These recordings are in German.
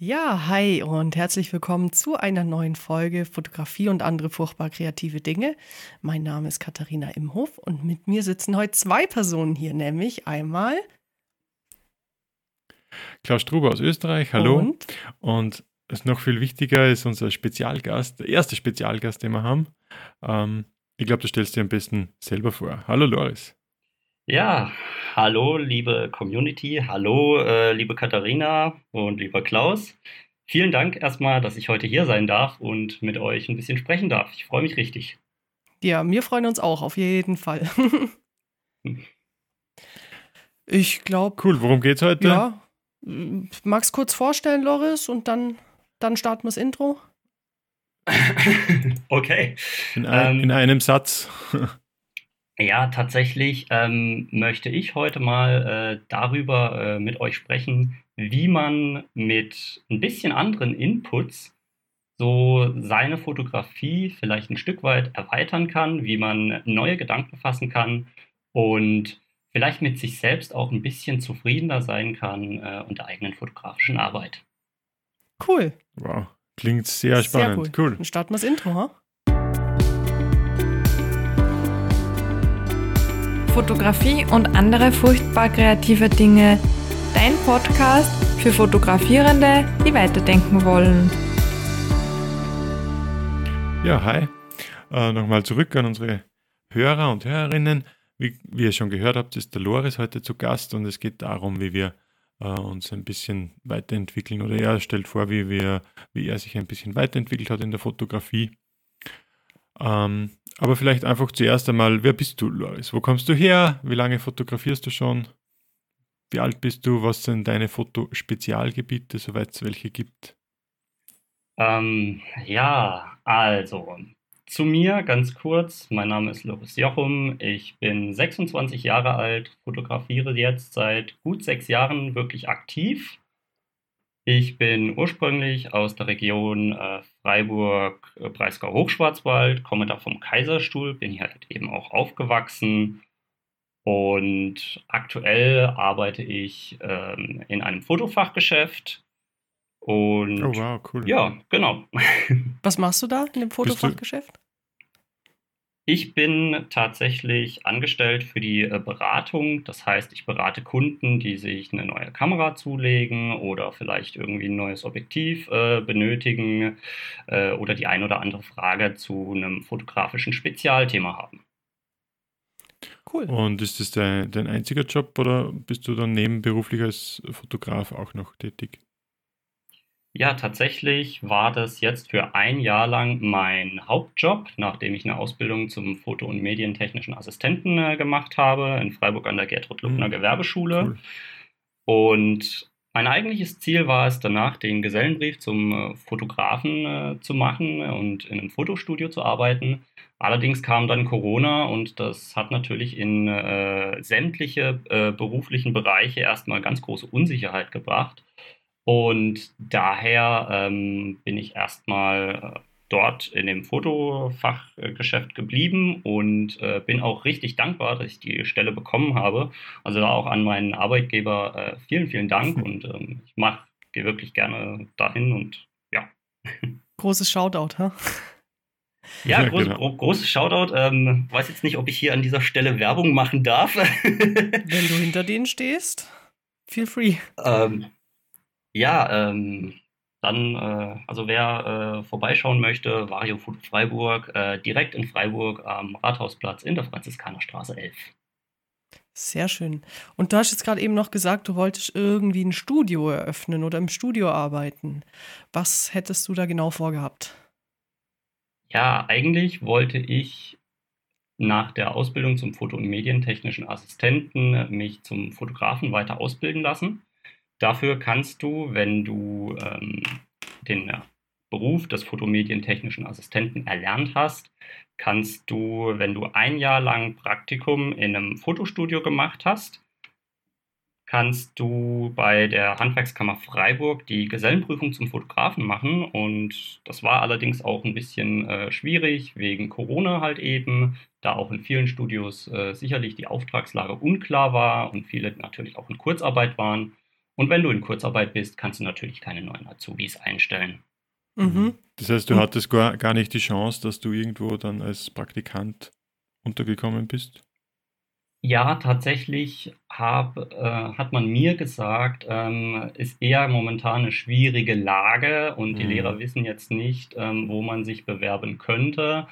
Ja, hi und herzlich willkommen zu einer neuen Folge Fotografie und andere furchtbar kreative Dinge. Mein Name ist Katharina Imhof und mit mir sitzen heute zwei Personen hier, nämlich einmal Klaus Struber aus Österreich, hallo. Und, und was noch viel wichtiger ist unser Spezialgast, der erste Spezialgast, den wir haben. Ähm, ich glaube, du stellst dir am besten selber vor. Hallo Loris. Ja, hallo liebe Community, hallo äh, liebe Katharina und lieber Klaus. Vielen Dank erstmal, dass ich heute hier sein darf und mit euch ein bisschen sprechen darf. Ich freue mich richtig. Ja, wir freuen uns auch, auf jeden Fall. ich glaube. Cool, worum geht's heute? Ja. Magst kurz vorstellen, Loris, und dann, dann starten wir das Intro? okay. In, ein, ähm, in einem Satz. Ja, tatsächlich ähm, möchte ich heute mal äh, darüber äh, mit euch sprechen, wie man mit ein bisschen anderen Inputs so seine Fotografie vielleicht ein Stück weit erweitern kann, wie man neue Gedanken fassen kann und vielleicht mit sich selbst auch ein bisschen zufriedener sein kann äh, und der eigenen fotografischen Arbeit. Cool. Wow, klingt sehr spannend. Sehr cool. cool. Dann starten wir das Intro, ha? Fotografie und andere furchtbar kreative Dinge. Dein Podcast für Fotografierende, die weiterdenken wollen. Ja, hi. Äh, Nochmal zurück an unsere Hörer und Hörerinnen. Wie, wie, ihr schon gehört habt, ist der Loris heute zu Gast und es geht darum, wie wir äh, uns ein bisschen weiterentwickeln oder er stellt vor, wie, wir, wie er sich ein bisschen weiterentwickelt hat in der Fotografie. Ähm, aber vielleicht einfach zuerst einmal, wer bist du, Loris? Wo kommst du her? Wie lange fotografierst du schon? Wie alt bist du? Was sind deine Fotospezialgebiete, soweit es welche gibt? Ähm, ja, also zu mir ganz kurz. Mein Name ist Loris Jochum. Ich bin 26 Jahre alt, fotografiere jetzt seit gut sechs Jahren wirklich aktiv. Ich bin ursprünglich aus der Region äh, Freiburg-Breisgau-Hochschwarzwald, komme da vom Kaiserstuhl, bin hier halt eben auch aufgewachsen und aktuell arbeite ich ähm, in einem Fotofachgeschäft. Und oh wow, cool. Ja, genau. Was machst du da in dem Fotofachgeschäft? Ich bin tatsächlich angestellt für die äh, Beratung. Das heißt, ich berate Kunden, die sich eine neue Kamera zulegen oder vielleicht irgendwie ein neues Objektiv äh, benötigen äh, oder die ein oder andere Frage zu einem fotografischen Spezialthema haben. Cool. Und ist das dein, dein einziger Job oder bist du dann nebenberuflich als Fotograf auch noch tätig? Ja, tatsächlich war das jetzt für ein Jahr lang mein Hauptjob, nachdem ich eine Ausbildung zum Foto- und Medientechnischen Assistenten äh, gemacht habe in Freiburg an der Gertrud Luckner mhm. Gewerbeschule. Cool. Und mein eigentliches Ziel war es danach, den Gesellenbrief zum äh, Fotografen äh, zu machen und in einem Fotostudio zu arbeiten. Allerdings kam dann Corona und das hat natürlich in äh, sämtliche äh, beruflichen Bereiche erstmal ganz große Unsicherheit gebracht. Und daher ähm, bin ich erstmal äh, dort in dem Fotofachgeschäft geblieben und äh, bin auch richtig dankbar, dass ich die Stelle bekommen habe. Also auch an meinen Arbeitgeber äh, vielen, vielen Dank und ähm, ich mache, gehe wirklich gerne dahin und ja. Großes Shoutout, ha? Ja, ja groß, genau. gro großes Shoutout. Ähm, weiß jetzt nicht, ob ich hier an dieser Stelle Werbung machen darf. Wenn du hinter denen stehst, feel free. Ähm, ja, ähm, dann, äh, also wer äh, vorbeischauen möchte, Vario Food Freiburg, äh, direkt in Freiburg am Rathausplatz in der Franziskanerstraße 11. Sehr schön. Und du hast jetzt gerade eben noch gesagt, du wolltest irgendwie ein Studio eröffnen oder im Studio arbeiten. Was hättest du da genau vorgehabt? Ja, eigentlich wollte ich nach der Ausbildung zum Foto- und Medientechnischen Assistenten mich zum Fotografen weiter ausbilden lassen. Dafür kannst du, wenn du ähm, den Beruf des fotomedientechnischen Assistenten erlernt hast, kannst du, wenn du ein Jahr lang Praktikum in einem Fotostudio gemacht hast, kannst du bei der Handwerkskammer Freiburg die Gesellenprüfung zum Fotografen machen. Und das war allerdings auch ein bisschen äh, schwierig, wegen Corona halt eben, da auch in vielen Studios äh, sicherlich die Auftragslage unklar war und viele natürlich auch in Kurzarbeit waren. Und wenn du in Kurzarbeit bist, kannst du natürlich keine neuen Azubis einstellen. Mhm. Das heißt, du hattest gar, gar nicht die Chance, dass du irgendwo dann als Praktikant untergekommen bist? Ja, tatsächlich hab, äh, hat man mir gesagt, ähm, ist eher momentan eine schwierige Lage und die Mhm. Lehrer wissen jetzt nicht, ähm, wo man sich bewerben könnte.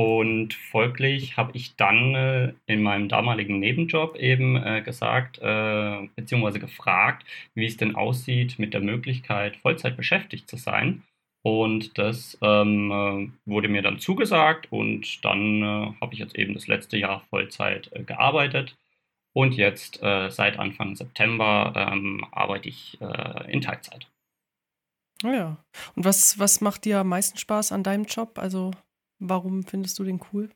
Und folglich habe ich dann äh, in meinem damaligen Nebenjob eben äh, gesagt, äh, beziehungsweise gefragt, wie es denn aussieht mit der Möglichkeit, Vollzeit beschäftigt zu sein. Und das ähm, äh, wurde mir dann zugesagt und dann äh, habe ich jetzt eben das letzte Jahr Vollzeit äh, gearbeitet. Und jetzt seit Anfang September ähm, arbeite ich in Teilzeit. Ah ja. Und was, was macht dir am meisten Spaß an deinem Job? Also, warum findest du den cool?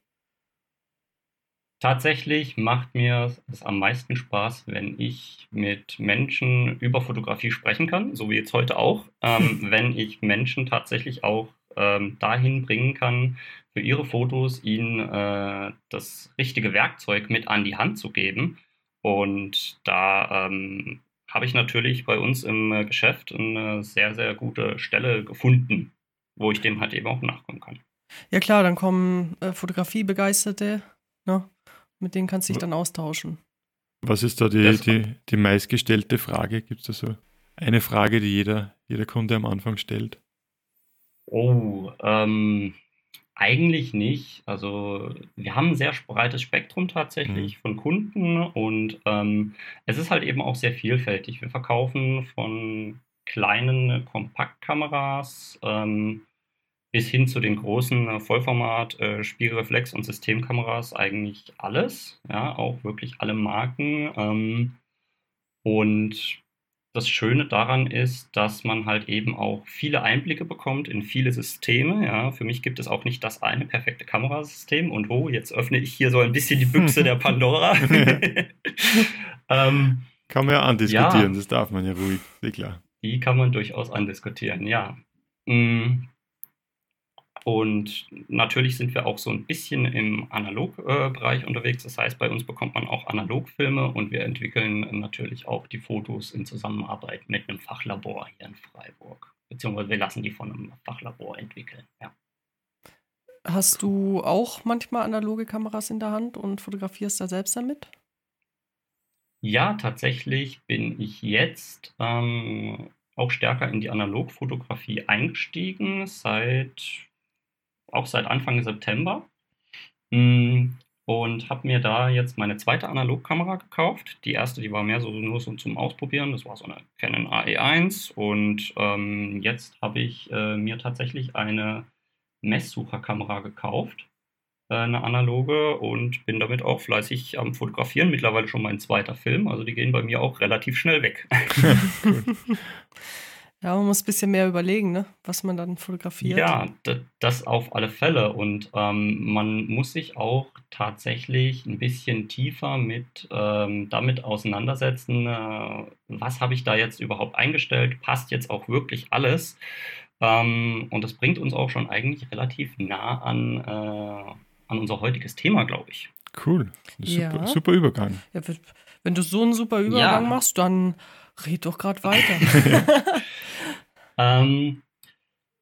Tatsächlich macht mir es am meisten Spaß, wenn ich mit Menschen über Fotografie sprechen kann, so wie jetzt heute auch. Ähm, wenn ich Menschen tatsächlich auch ähm, dahin bringen kann, für ihre Fotos ihnen äh, das richtige Werkzeug mit an die Hand zu geben. Und da ähm, habe ich natürlich bei uns im äh, Geschäft eine sehr, sehr gute Stelle gefunden, wo ich dem halt eben auch nachkommen kann. Ja klar, dann kommen äh, Fotografiebegeisterte, ne? mit denen kannst du dich dann austauschen. Was ist da die, die, die meistgestellte Frage? Gibt es da so eine Frage, die jeder, jeder Kunde am Anfang stellt? Oh, ähm, eigentlich nicht. Also wir haben ein sehr breites Spektrum tatsächlich von Kunden und ähm, es ist halt eben auch sehr vielfältig. Wir verkaufen von kleinen Kompaktkameras ähm, bis hin zu den großen äh, Vollformat, äh, Spiegelreflex und Systemkameras eigentlich alles. Ja, auch wirklich alle Marken. Ähm, und das Schöne daran ist, dass man halt eben auch viele Einblicke bekommt in viele Systeme. Ja, für mich gibt es auch nicht das eine perfekte Kamerasystem. Und oh, jetzt öffne ich hier so ein bisschen die Büchse der Pandora. ähm, Kann man ja andiskutieren, Ja. das darf man ja ruhig, sehr klar. die kann man durchaus andiskutieren, ja. Mm. Und natürlich sind wir auch so ein bisschen im Analogbereich unterwegs. Das heißt, bei uns bekommt man auch Analogfilme und wir entwickeln natürlich auch die Fotos in Zusammenarbeit mit einem Fachlabor hier in Freiburg. Beziehungsweise wir lassen die von einem Fachlabor entwickeln. Ja. Hast du auch manchmal analoge Kameras in der Hand und fotografierst da selbst damit? Ja, tatsächlich bin ich jetzt ähm, auch stärker in die Analogfotografie eingestiegen, seit auch seit Anfang September. Mm, Und habe mir da jetzt meine zweite Analogkamera gekauft. Die erste, die war mehr so nur so zum Ausprobieren. Das war so eine Canon AE1. Und ähm, jetzt habe ich äh, mir tatsächlich eine Messsucherkamera gekauft äh, eine analoge und bin damit auch fleißig am Fotografieren. Mittlerweile schon mein zweiter Film, also die gehen bei mir auch relativ schnell weg. Ja, man muss ein bisschen mehr überlegen, ne? was man dann fotografiert. Ja, das auf alle Fälle. Und ähm, man muss sich auch tatsächlich ein bisschen tiefer mit ähm, damit auseinandersetzen, äh, was habe ich da jetzt überhaupt eingestellt, passt jetzt auch wirklich alles. Ähm, und das bringt uns auch schon eigentlich relativ nah an, äh, an unser heutiges Thema, glaube ich. Cool. Super, Ja. super Übergang. Ja, wenn- wenn du so einen super Übergang Ja. machst, dann red doch gerade weiter. Ähm,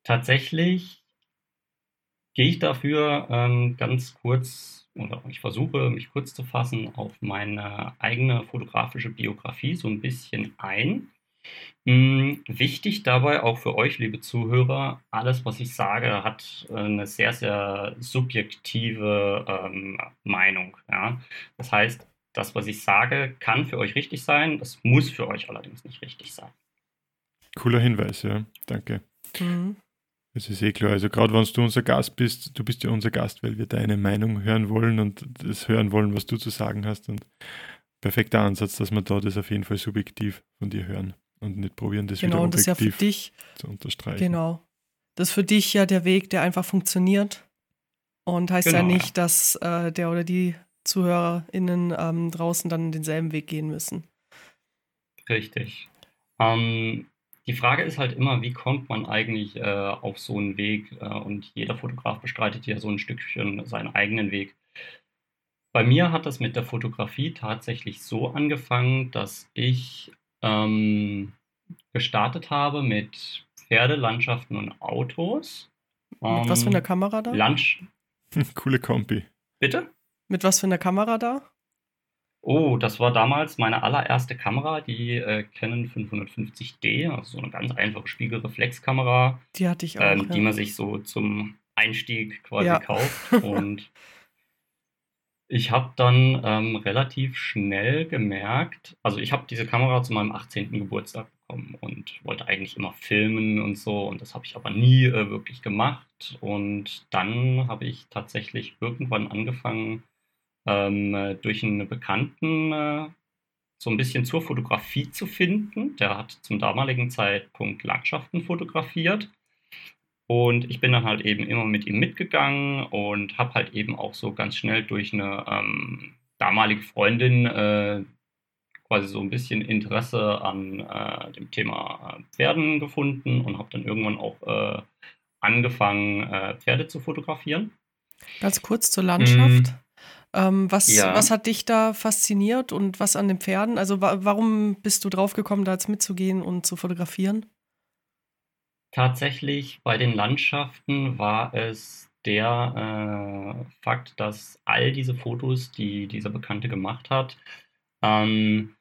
tatsächlich gehe ich dafür ähm, ganz kurz, oder ich versuche mich kurz zu fassen, auf meine eigene fotografische Biografie so ein bisschen ein. Mm, wichtig dabei auch für euch, liebe Zuhörer, alles, was ich sage, hat äh, eine sehr, sehr subjektive ähm, Meinung. Ja? Das heißt, das, was ich sage, kann für euch richtig sein, das muss für euch allerdings nicht richtig sein. Cooler Hinweis, ja. Danke. mhm. Das ist eh klar. Also gerade wenn du unser Gast bist, du bist ja unser Gast, weil wir deine Meinung hören wollen und das hören wollen, was du zu sagen hast. Und perfekter Ansatz, dass wir da das auf jeden Fall subjektiv von dir hören und nicht probieren, das Genau, wieder und das ist ja für objektiv dich, zu unterstreichen. genau. Das ist für dich ja der Weg, der einfach funktioniert. Und heißt ja Genau, nicht, dass äh, der oder die ZuhörerInnen ähm, draußen dann denselben Weg gehen müssen. Richtig. Ähm, die Frage ist halt immer, wie kommt man eigentlich äh, auf so einen Weg? Äh, und jeder Fotograf bestreitet ja so ein Stückchen seinen eigenen Weg. Bei mir hat das mit der Fotografie tatsächlich so angefangen, dass ich ähm, gestartet habe mit Pferdelandschaften und Autos. Mit was für einer Kamera da? Lunch. Coole Kombi. Bitte? Mit was für einer Kamera da? Oh, das war damals meine allererste Kamera, die äh, Canon 550D, also so eine ganz einfache Spiegelreflexkamera, Die hatte ich auch. ähm, ja. die man sich so zum Einstieg quasi Ja. kauft. Und ich habe dann ähm, relativ schnell gemerkt, also ich habe diese Kamera zu meinem 18. Geburtstag bekommen und wollte eigentlich immer filmen und so und das habe ich aber nie äh, wirklich gemacht. Und dann habe ich tatsächlich irgendwann angefangen, ähm, äh, durch einen Bekannten äh, so ein bisschen zur Fotografie zu finden. Der hat zum damaligen Zeitpunkt Landschaften fotografiert. Und ich bin dann halt eben immer mit ihm mitgegangen und habe halt eben auch so ganz schnell durch eine ähm, damalige Freundin äh, quasi so ein bisschen Interesse an äh, dem Thema äh, Pferden gefunden und habe dann irgendwann auch äh, angefangen, Pferde zu fotografieren. Ganz kurz zur Landschaft. Ähm, was, Ja. was hat dich da fasziniert und was an den Pferden? Also wa warum bist du draufgekommen, da jetzt mitzugehen und zu fotografieren? Tatsächlich bei den Landschaften war es der äh, Fakt, dass all diese Fotos, die dieser Bekannte gemacht hat, ähm,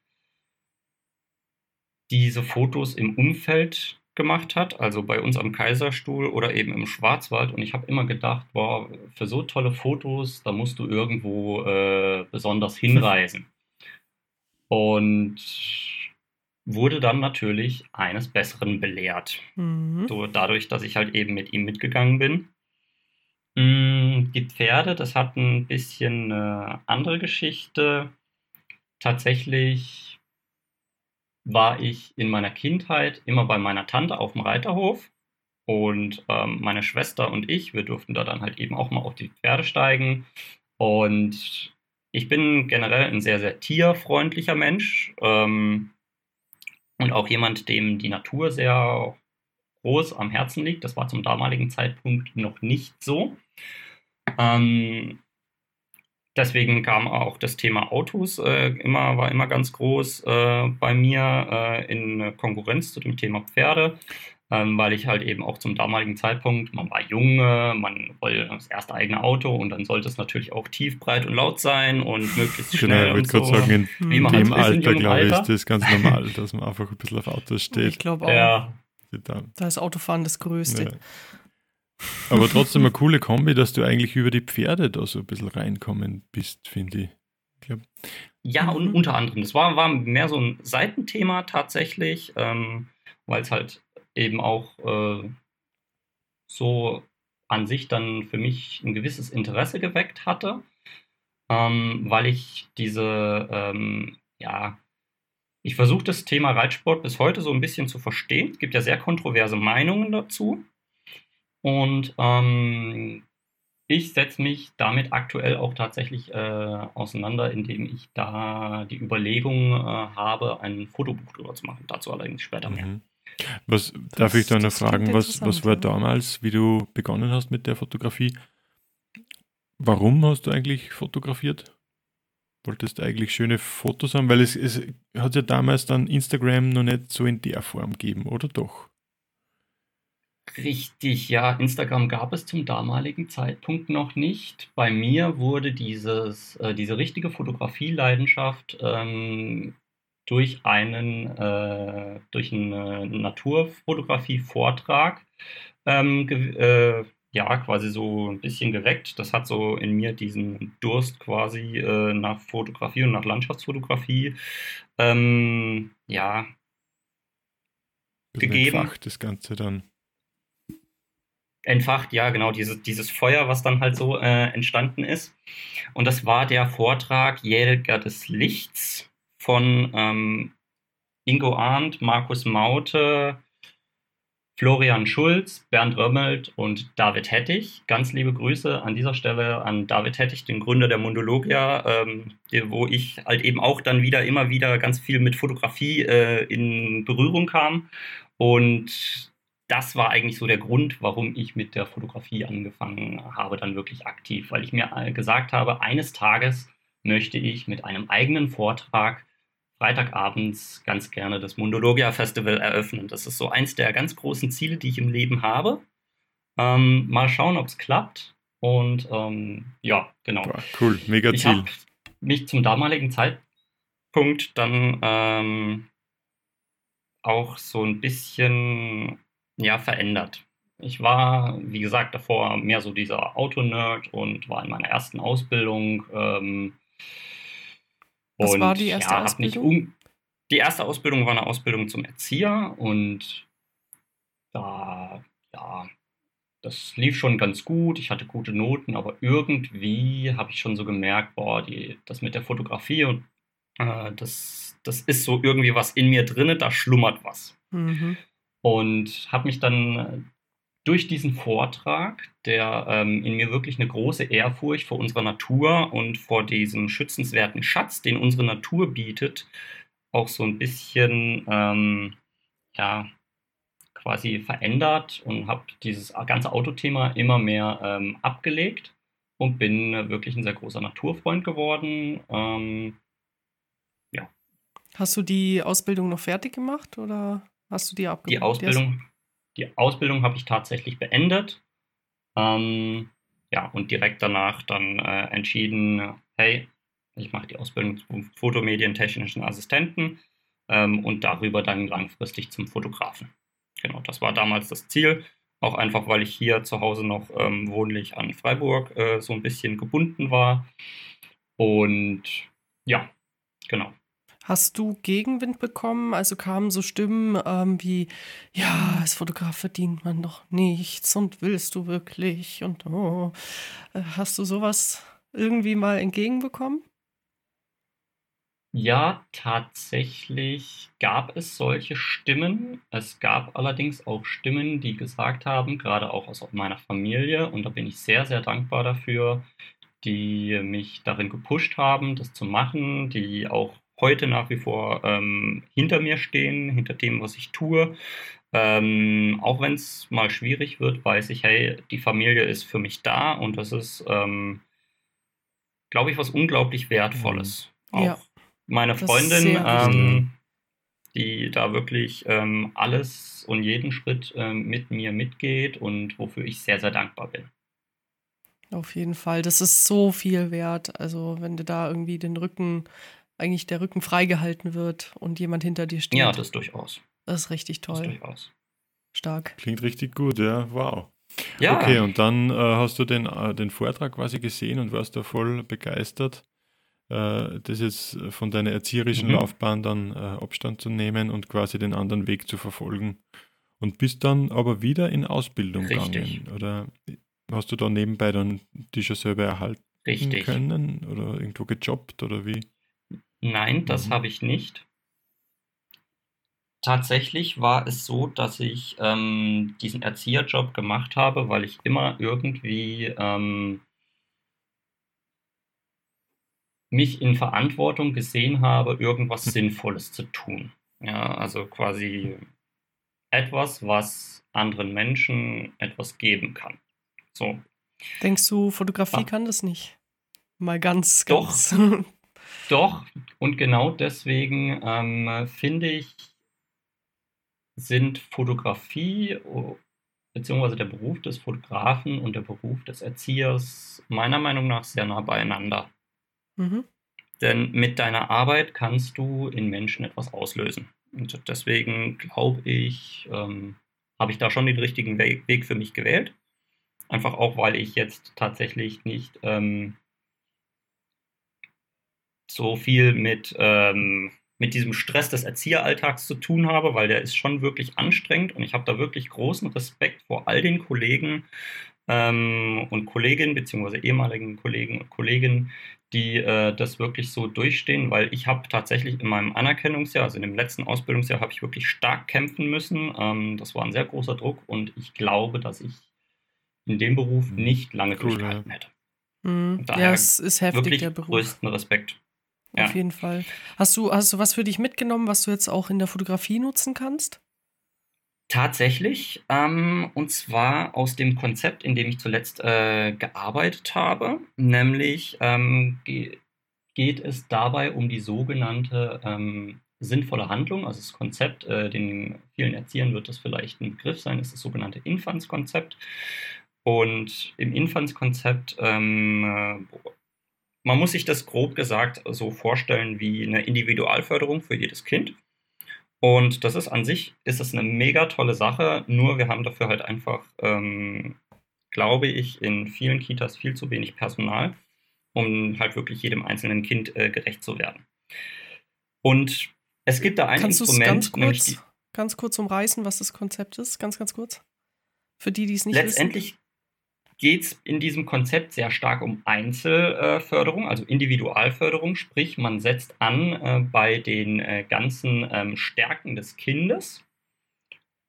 diese Fotos im Umfeld gemacht hat, also bei uns am Kaiserstuhl oder eben im Schwarzwald. Und ich habe immer gedacht, boah, für so tolle Fotos, da musst du irgendwo äh, besonders hinreisen. Und wurde dann natürlich eines Besseren belehrt. Mhm. So dadurch, dass ich halt eben mit ihm mitgegangen bin. Mm, Die Pferde, das hat ein bisschen eine andere Geschichte. Tatsächlich war ich in meiner Kindheit immer bei meiner Tante auf dem Reiterhof und ähm, meine Schwester und ich, wir durften da dann halt eben auch mal auf die Pferde steigen. Und ich bin generell ein sehr, sehr tierfreundlicher Mensch ähm, und auch jemand, dem die Natur sehr groß am Herzen liegt. Das war zum damaligen Zeitpunkt noch nicht so. Ähm, deswegen kam auch das Thema Autos äh, immer, war immer ganz groß äh, bei mir äh, in Konkurrenz zu dem Thema Pferde, ähm, weil ich halt eben auch zum damaligen Zeitpunkt, man war jung, äh, man wollte das erste eigene Auto und dann sollte es natürlich auch tief, breit und laut sein und möglichst Genau, schnell ich und wollte so. gerade sagen, in halt dem ist in Alter, glaube ich, Alter. ist das ganz normal, dass man einfach ein bisschen auf Autos Ich steht. glaube auch, Ja, da ist Autofahren das Größte. Ja. Aber trotzdem eine coole Kombi, dass du eigentlich über die Pferde da so ein bisschen reinkommen bist, finde ich. ich Ja, und Mhm. unter anderem. Das war, war mehr so ein Seitenthema tatsächlich, ähm, weil es halt eben auch äh, so an sich dann für mich ein gewisses Interesse geweckt hatte, ähm, weil ich diese, ähm, ja, ich versuche das Thema Reitsport bis heute so ein bisschen zu verstehen. Es gibt ja sehr kontroverse Meinungen dazu. Und ähm, ich setze mich damit aktuell auch tatsächlich äh, auseinander, indem ich da die Überlegung äh, habe, ein Fotobuch drüber zu machen. Dazu allerdings später mehr. mhm. Was darf ich da noch das fragen, was, was war ja. damals, wie du begonnen hast mit der Fotografie? Warum hast du eigentlich fotografiert? Wolltest du eigentlich schöne Fotos haben? Weil es, es hat ja damals dann Instagram noch nicht so in der Form gegeben, oder doch? Richtig, ja. Instagram gab es zum damaligen Zeitpunkt noch nicht. Bei mir wurde dieses, äh, diese richtige Fotografieleidenschaft ähm, durch einen, äh, durch einen äh, Naturfotografie-Vortrag ähm, äh, ja, quasi so ein bisschen geweckt. Das hat so in mir diesen Durst quasi äh, nach Fotografie und nach Landschaftsfotografie ähm, ja, Gegeben. das Ganze dann. Entfacht, ja, genau, dieses, dieses Feuer, was dann halt so äh, entstanden ist. Und das war der Vortrag Jäger des Lichts von ähm, Ingo Arndt, Markus Maute, Florian Schulz, Bernd Römmelt und David Hettich. Ganz liebe Grüße an dieser Stelle an David Hettich, den Gründer der Mundologia, ähm, wo ich halt eben auch dann wieder immer wieder ganz viel mit Fotografie äh, in Berührung kam. Und das war eigentlich so der Grund, warum ich mit der Fotografie angefangen habe, dann wirklich aktiv, weil ich mir äh, gesagt habe, eines Tages möchte ich mit einem eigenen Vortrag Freitagabends ganz gerne das Mundologia Festival eröffnen. Das ist so eins der ganz großen Ziele, die ich im Leben habe. Ähm, mal schauen, ob es klappt. Und ähm, ja, genau. Boah, cool, mega ich Ziel. mich zum damaligen Zeitpunkt dann ähm, auch so ein bisschen ja, verändert. Ich war, wie gesagt, davor mehr so dieser Autonerd und war in meiner ersten Ausbildung. Ähm, Was war die erste ja, Ausbildung? Um, die erste Ausbildung war eine Ausbildung zum Erzieher und da, ja, das lief schon ganz gut. Ich hatte gute Noten, aber irgendwie habe ich schon so gemerkt, boah, die, das mit der Fotografie und äh, das, das ist so irgendwie was in mir drinne, da schlummert was. Mhm. Und habe mich dann äh, durch diesen Vortrag, der ähm, in mir wirklich eine große Ehrfurcht vor unserer Natur und vor diesem schützenswerten Schatz, den unsere Natur bietet, auch so ein bisschen ähm, ja, quasi verändert und habe dieses ganze Autothema immer mehr ähm, abgelegt und bin äh, wirklich ein sehr großer Naturfreund geworden. Ähm, ja. Hast du die Ausbildung noch fertig gemacht oder hast du die abgebrochen? Die Ausbildung, die Ausbildung habe ich tatsächlich beendet. Ähm, ja, und direkt danach dann äh, entschieden, hey, ich mache die Ausbildung zum fotomedientechnischen Assistenten ähm, und darüber dann langfristig zum Fotografen. Genau, das war damals das Ziel. Auch einfach, weil ich hier zu Hause noch ähm, wohnlich an Freiburg äh, so ein bisschen gebunden war. Und ja, genau. Hast du Gegenwind bekommen? Also kamen so Stimmen ähm, wie, ja, als Fotograf verdient man doch nichts und willst du wirklich? Und oh, Äh, hast du sowas irgendwie mal entgegenbekommen? Ja, tatsächlich gab es solche Stimmen. Es gab allerdings auch Stimmen, die gesagt haben, gerade auch aus meiner Familie, und da bin ich sehr, sehr dankbar dafür, die mich darin gepusht haben, das zu machen, die auch heute nach wie vor ähm, hinter mir stehen, hinter dem, was ich tue. Ähm, auch wenn es mal schwierig wird, weiß ich, hey, die Familie ist für mich da und das ist, ähm, glaube ich, was unglaublich Wertvolles. Auch Ja. meine Freundin, ähm, die da wirklich ähm, alles und jeden Schritt ähm, mit mir mitgeht und wofür ich sehr, sehr dankbar bin. Auf jeden Fall. Das ist so viel wert. Also, wenn du da irgendwie den Rücken, eigentlich der Rücken freigehalten wird und jemand hinter dir steht. Ja, das durchaus. das ist richtig Das toll. durchaus. Stark. Klingt richtig gut, ja, wow. Ja, Okay, und dann äh, hast du den, äh, den Vortrag quasi gesehen und warst da voll begeistert, äh, das jetzt von deiner erzieherischen Mhm. Laufbahn dann äh, Abstand zu nehmen und quasi den anderen Weg zu verfolgen. Und bist dann aber wieder in Ausbildung Richtig. gegangen. Oder hast du da nebenbei dann die schon selber erhalten richtig. können oder irgendwo gejobbt oder wie? Nein, das Mhm. habe ich nicht. Tatsächlich war es so, dass ich ähm, diesen Erzieherjob gemacht habe, weil ich immer irgendwie ähm, mich in Verantwortung gesehen habe, irgendwas Sinnvolles zu tun. Ja, also quasi etwas, was anderen Menschen etwas geben kann. So. Denkst du, Fotografie Ah. kann das nicht? Mal ganz, ganz. Doch, und genau deswegen ähm, finde ich, sind Fotografie beziehungsweise der Beruf des Fotografen und der Beruf des Erziehers meiner Meinung nach sehr nah beieinander. mhm. Denn mit deiner Arbeit kannst du in Menschen etwas auslösen. Und deswegen glaube ich, ähm, habe ich da schon den richtigen Weg, Weg für mich gewählt. Einfach auch, weil ich jetzt tatsächlich nicht ähm, so viel mit, ähm, mit diesem Stress des Erzieheralltags zu tun habe, weil der ist schon wirklich anstrengend und ich habe da wirklich großen Respekt vor all den Kollegen ähm, und Kolleginnen, beziehungsweise ehemaligen Kollegen und Kolleginnen, die äh, das wirklich so durchstehen, weil ich habe tatsächlich in meinem Anerkennungsjahr, also in dem letzten Ausbildungsjahr, habe ich wirklich stark kämpfen müssen. Ähm, das war ein sehr großer Druck und ich glaube, dass ich in dem Beruf Mhm. nicht lange Cool, durchgehalten hätte. Mhm. Daher Ja, es ist heftig, Wirklich der Beruf. größten Respekt. Auf ja. jeden Fall. Hast du, hast du was für dich mitgenommen, was du jetzt auch in der Fotografie nutzen kannst? Tatsächlich, ähm, und zwar aus dem Konzept, in dem ich zuletzt äh, gearbeitet habe, nämlich ähm, ge- geht es dabei um die sogenannte ähm, sinnvolle Handlung, also das Konzept, äh, den vielen Erziehern wird das vielleicht ein Begriff sein, ist das sogenannte Infantskonzept. Und im Infantskonzept, ähm, äh, man muss sich das grob gesagt so vorstellen wie eine Individualförderung für jedes Kind. Und das ist an sich, ist es eine mega tolle Sache, nur wir haben dafür halt einfach, ähm, glaube ich, in vielen Kitas viel zu wenig Personal, um halt wirklich jedem einzelnen Kind äh, gerecht zu werden. Und es gibt da ein Kannst Instrument, ganz nämlich kurz, die, ganz kurz umreißen, was das Konzept ist? Ganz, ganz kurz. Für die, die es nicht letztendlich geht es in diesem Konzept sehr stark um Einzelförderung, also Individualförderung, sprich man setzt an äh, bei den äh, ganzen ähm, Stärken des Kindes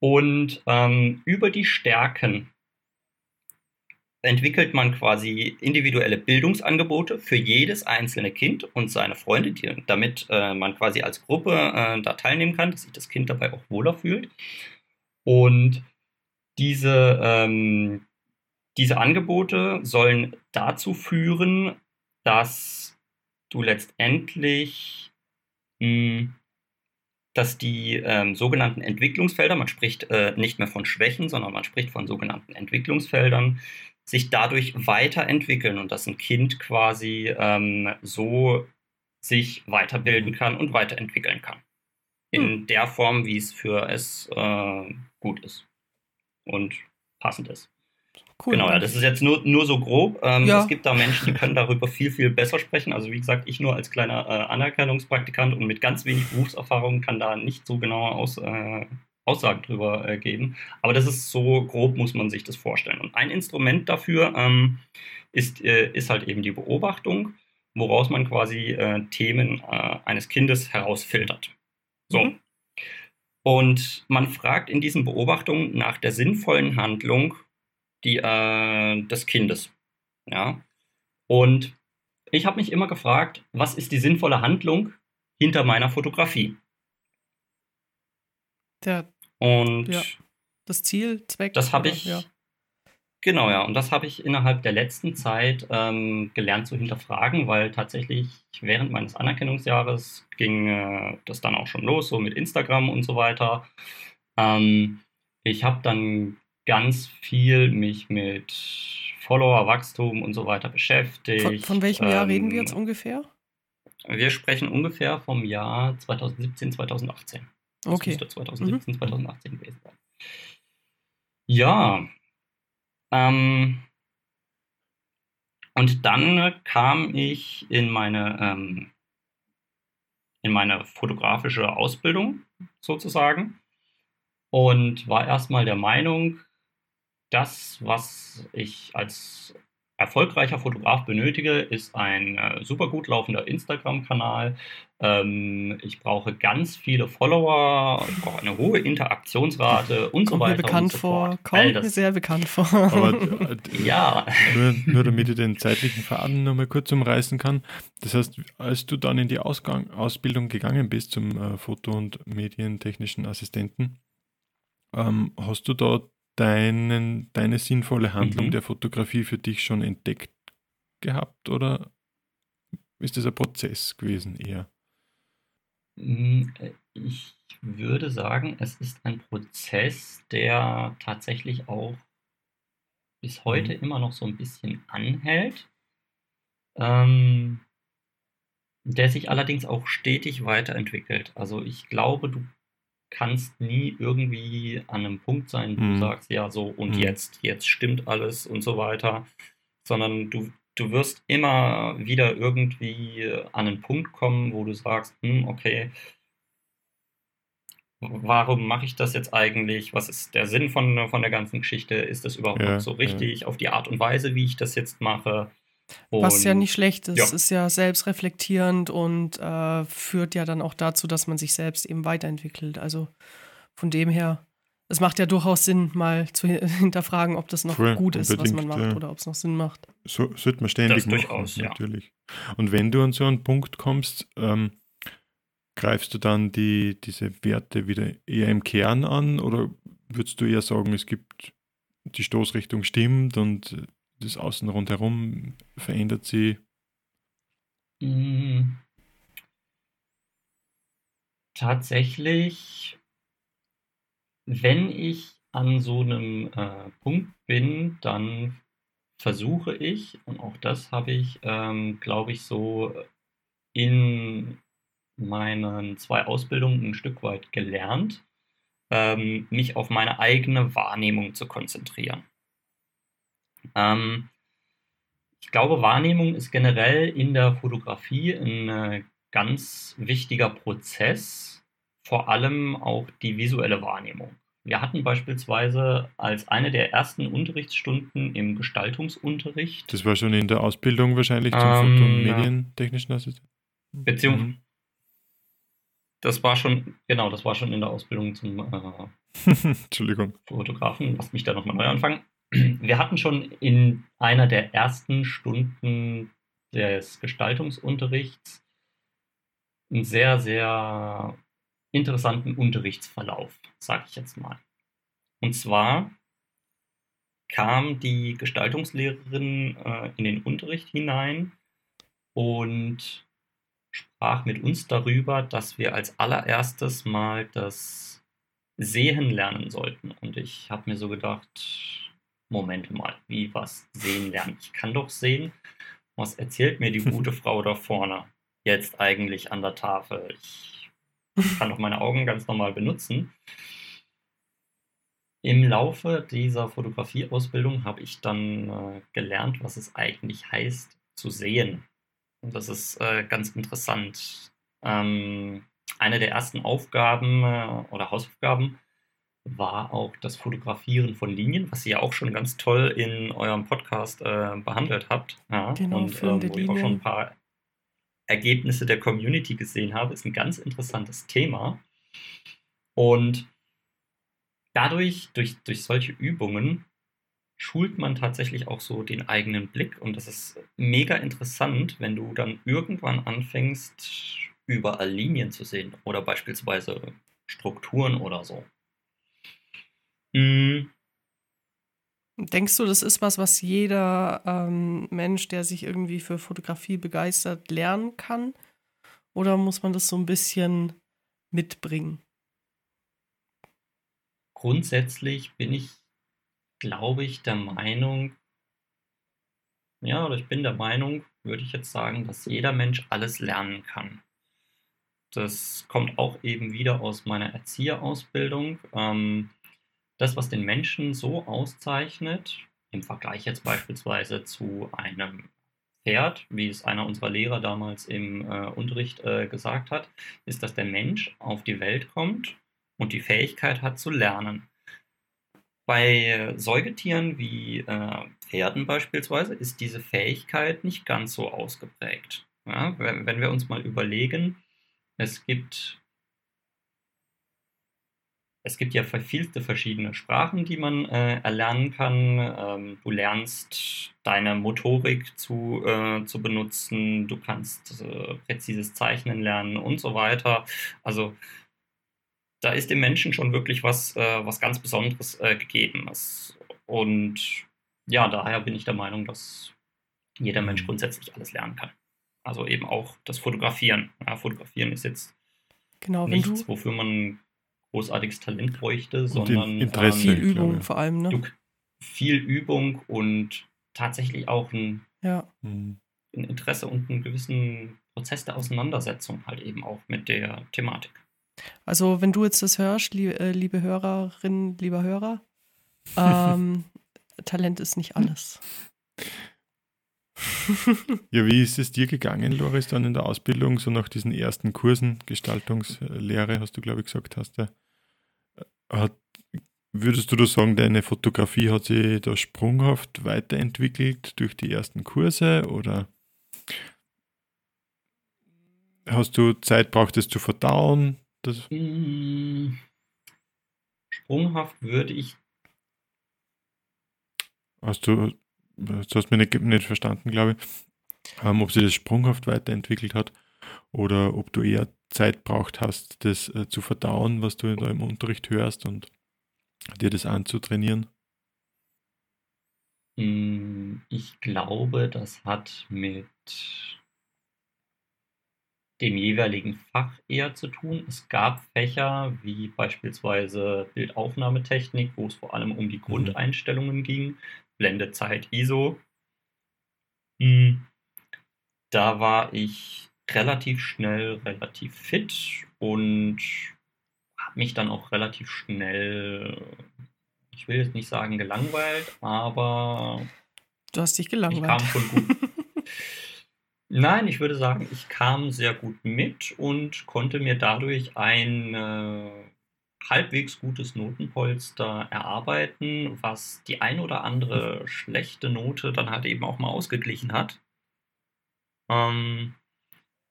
und ähm, über die Stärken entwickelt man quasi individuelle Bildungsangebote für jedes einzelne Kind und seine Freunde, die, damit äh, man quasi als Gruppe da teilnehmen kann, dass sich das Kind dabei auch wohler fühlt. Und diese, ähm, diese Angebote sollen dazu führen, dass du letztendlich, mh, dass die ähm, sogenannten Entwicklungsfelder, man spricht äh, nicht mehr von Schwächen, sondern man spricht von sogenannten Entwicklungsfeldern, sich dadurch weiterentwickeln und dass ein Kind quasi ähm, so sich weiterbilden kann und weiterentwickeln kann. In Hm. der Form, wie es für es äh, gut ist und passend ist. Cool. Genau, ja, das ist jetzt nur, nur so grob. Ähm, Ja. Es gibt da Menschen, die können darüber viel, viel besser sprechen. Also wie gesagt, ich nur als kleiner äh, Anerkennungspraktikant und mit ganz wenig Berufserfahrung kann da nicht so genaue Aus, äh, Aussagen drüber äh, geben. Aber das ist so grob, muss man sich das vorstellen. Und ein Instrument dafür ähm, ist, äh, ist halt eben die Beobachtung, woraus man quasi äh, Themen äh, eines Kindes herausfiltert. So. Mhm. Und man fragt in diesen Beobachtungen nach der sinnvollen Handlung die, äh, des Kindes. Ja. Und ich habe mich immer gefragt, was ist die sinnvolle Handlung hinter meiner Fotografie? Der, Und Ja. das Ziel, Zweck. das habe ich, Ja. genau ja, und das habe ich innerhalb der letzten Zeit ähm, gelernt zu hinterfragen, weil tatsächlich während meines Anerkennungsjahres ging äh, das dann auch schon los, so mit Instagram und so weiter. Ähm, ich habe dann ganz viel mich mit Followerwachstum und so weiter beschäftigt. Von, von welchem Jahr reden wir Ähm, jetzt ungefähr? Wir sprechen ungefähr vom Jahr 2017, 2018. Das Okay. Mhm. müsste 2017, 2018 gewesen sein. Ja. Ähm, und dann kam ich in meine, ähm, in meine fotografische Ausbildung sozusagen und war erstmal der Meinung, das, was ich als erfolgreicher Fotograf benötige, ist ein äh, super gut laufender Instagram-Kanal. Ähm, ich brauche ganz viele Follower, ich brauche eine hohe Interaktionsrate und so Kommt mir weiter. bekannt und so vor. fort. All Kommt mir sehr bekannt vor. Aber äh, ja, nur, nur damit ich den zeitlichen Faden nochmal kurz umreißen kann. Das heißt, als du dann in die Ausgang, Ausbildung gegangen bist zum äh, Foto- und medientechnischen Assistenten, ähm, hast du da deinen, deine sinnvolle Handlung Mhm. der Fotografie für dich schon entdeckt gehabt oder ist das ein Prozess gewesen eher? Mm, äh, Ich würde sagen, es ist ein Prozess, der tatsächlich auch bis heute immer noch so ein bisschen anhält, ähm, der sich allerdings auch stetig weiterentwickelt. Also ich glaube, du kannst nie irgendwie an einem Punkt sein, wo du Mhm. sagst, ja, so und Mhm. jetzt, jetzt stimmt alles und so weiter, sondern du, du wirst immer wieder irgendwie an einen Punkt kommen, wo du sagst, hm, okay, warum mache ich das jetzt eigentlich? Was ist der Sinn von, von der ganzen Geschichte? Ist das überhaupt Ja, noch so richtig auf die Art und Weise, wie ich das jetzt mache? Was ja Und- nicht schlecht ist, ja. ist ja selbstreflektierend und äh, führt ja dann auch dazu, dass man sich selbst eben weiterentwickelt. Also von dem her, es macht ja durchaus Sinn, mal zu hin- hinterfragen, ob das noch Voll, gut ist, was man macht ja. oder ob es noch Sinn macht. So sollte man ständig Das machen, durchaus, ja. natürlich. Und wenn du an so einen Punkt kommst, ähm, greifst du dann die, diese Werte wieder eher im Kern an oder würdest du eher sagen, es gibt die Stoßrichtung stimmt und das Außen rundherum verändert sie? Hm. Tatsächlich, wenn ich an so einem äh, Punkt bin, dann versuche ich, und auch das habe ich, ähm, glaube ich, so in meinen zwei Ausbildungen ein Stück weit gelernt, ähm, mich auf meine eigene Wahrnehmung zu konzentrieren. Ähm, ich glaube, Wahrnehmung ist generell in der Fotografie ein äh, ganz wichtiger Prozess, vor allem auch die visuelle Wahrnehmung. Wir hatten beispielsweise als eine der ersten Unterrichtsstunden im Gestaltungsunterricht. Das war schon in der Ausbildung wahrscheinlich zum ähm, Foto- und Medientechnischen Assistent. Beziehungsweise. Mhm. Das war schon, genau, das war schon in der Ausbildung zum äh, Entschuldigung. Fotografen. Lass mich da nochmal neu anfangen. Wir hatten schon in einer der ersten Stunden des Gestaltungsunterrichts einen sehr, sehr interessanten Unterrichtsverlauf, sage ich jetzt mal. Und zwar kam die Gestaltungslehrerin äh, in den Unterricht hinein und sprach mit uns darüber, dass wir als allererstes mal das Sehen lernen sollten. Und ich habe mir so gedacht, Moment mal, wie was sehen lernen? Ich kann doch sehen. Was erzählt mir die gute Frau da vorne jetzt eigentlich an der Tafel? Ich kann auch meine Augen ganz normal benutzen. Im Laufe dieser Fotografieausbildung habe ich dann äh, gelernt, was es eigentlich heißt, zu sehen. Und das ist äh, ganz interessant. Ähm, eine der ersten Aufgaben äh, oder Hausaufgaben war auch das Fotografieren von Linien, was ihr ja auch schon ganz toll in eurem Podcast äh, behandelt habt. Ja, genau, und ähm, wo ich auch schon ein paar Ergebnisse der Community gesehen habe, ist ein ganz interessantes Thema. Und dadurch, durch, durch solche Übungen, schult man tatsächlich auch so den eigenen Blick. Und das ist mega interessant, wenn du dann irgendwann anfängst, überall Linien zu sehen oder beispielsweise Strukturen oder so. Mhm. Denkst du, das ist was, was jeder ähm, Mensch, der sich irgendwie für Fotografie begeistert, lernen kann? Oder muss man das so ein bisschen mitbringen? Grundsätzlich bin ich, glaube ich, der Meinung, ja, oder ich bin der Meinung, würde ich jetzt sagen, dass jeder Mensch alles lernen kann. Das kommt auch eben wieder aus meiner Erzieherausbildung. Ähm, das, was den Menschen so auszeichnet, im Vergleich jetzt beispielsweise zu einem Pferd, wie es einer unserer Lehrer damals im äh, Unterricht äh, gesagt hat, ist, dass der Mensch auf die Welt kommt und die Fähigkeit hat zu lernen. Bei Säugetieren wie äh, Pferden beispielsweise ist diese Fähigkeit nicht ganz so ausgeprägt. Ja, wenn wir uns mal überlegen, es gibt es gibt ja vielte verschiedene Sprachen, die man äh, erlernen kann. Ähm, du lernst deine Motorik zu, äh, zu benutzen, du kannst äh, präzises Zeichnen lernen und so weiter. Also da ist dem Menschen schon wirklich was, äh, was ganz Besonderes äh, gegeben. Und ja, daher bin ich der Meinung, dass jeder Mensch mhm. grundsätzlich alles lernen kann. Also eben auch das Fotografieren. Ja, Fotografieren ist jetzt genau, nichts, wofür man großartiges Talent bräuchte, sondern Interesse, viel Übung vor allem. Ne? Viel Übung und tatsächlich auch ein, ja. ein Interesse und einen gewissen Prozess der Auseinandersetzung halt eben auch mit der Thematik. Also wenn du jetzt das hörst, liebe, äh, liebe Hörerin, lieber Hörer, ähm, Talent ist nicht alles. ja, wie ist es dir gegangen, Loris, dann in der Ausbildung, so nach diesen ersten Kursen, Gestaltungslehre, hast du, glaube ich, gesagt hast, ja. Hat, würdest du da sagen, deine Fotografie hat sich da sprunghaft weiterentwickelt durch die ersten Kurse oder hast du Zeit braucht es zu verdauen? Das hm, sprunghaft würde ich. Hast du, das hast du mir nicht, nicht verstanden, glaube ich, ähm, ob sich das sprunghaft weiterentwickelt hat oder ob du eher Zeit braucht hast, das äh, zu verdauen, was du da im Unterricht hörst und dir das anzutrainieren? Hm, ich glaube, das hat mit dem jeweiligen Fach eher zu tun. Es gab Fächer wie beispielsweise Bildaufnahmetechnik, wo es vor allem um die Grundeinstellungen ging, Blendezeit, ISO. Hm. Da war ich relativ schnell, relativ fit und habe mich dann auch relativ schnell, ich will jetzt nicht sagen gelangweilt, aber Du hast dich gelangweilt. ich kam schon gut. Nein, ich würde sagen, ich kam sehr gut mit und konnte mir dadurch ein äh, halbwegs gutes Notenpolster erarbeiten, was die ein oder andere schlechte Note dann halt eben auch mal ausgeglichen hat. Ähm,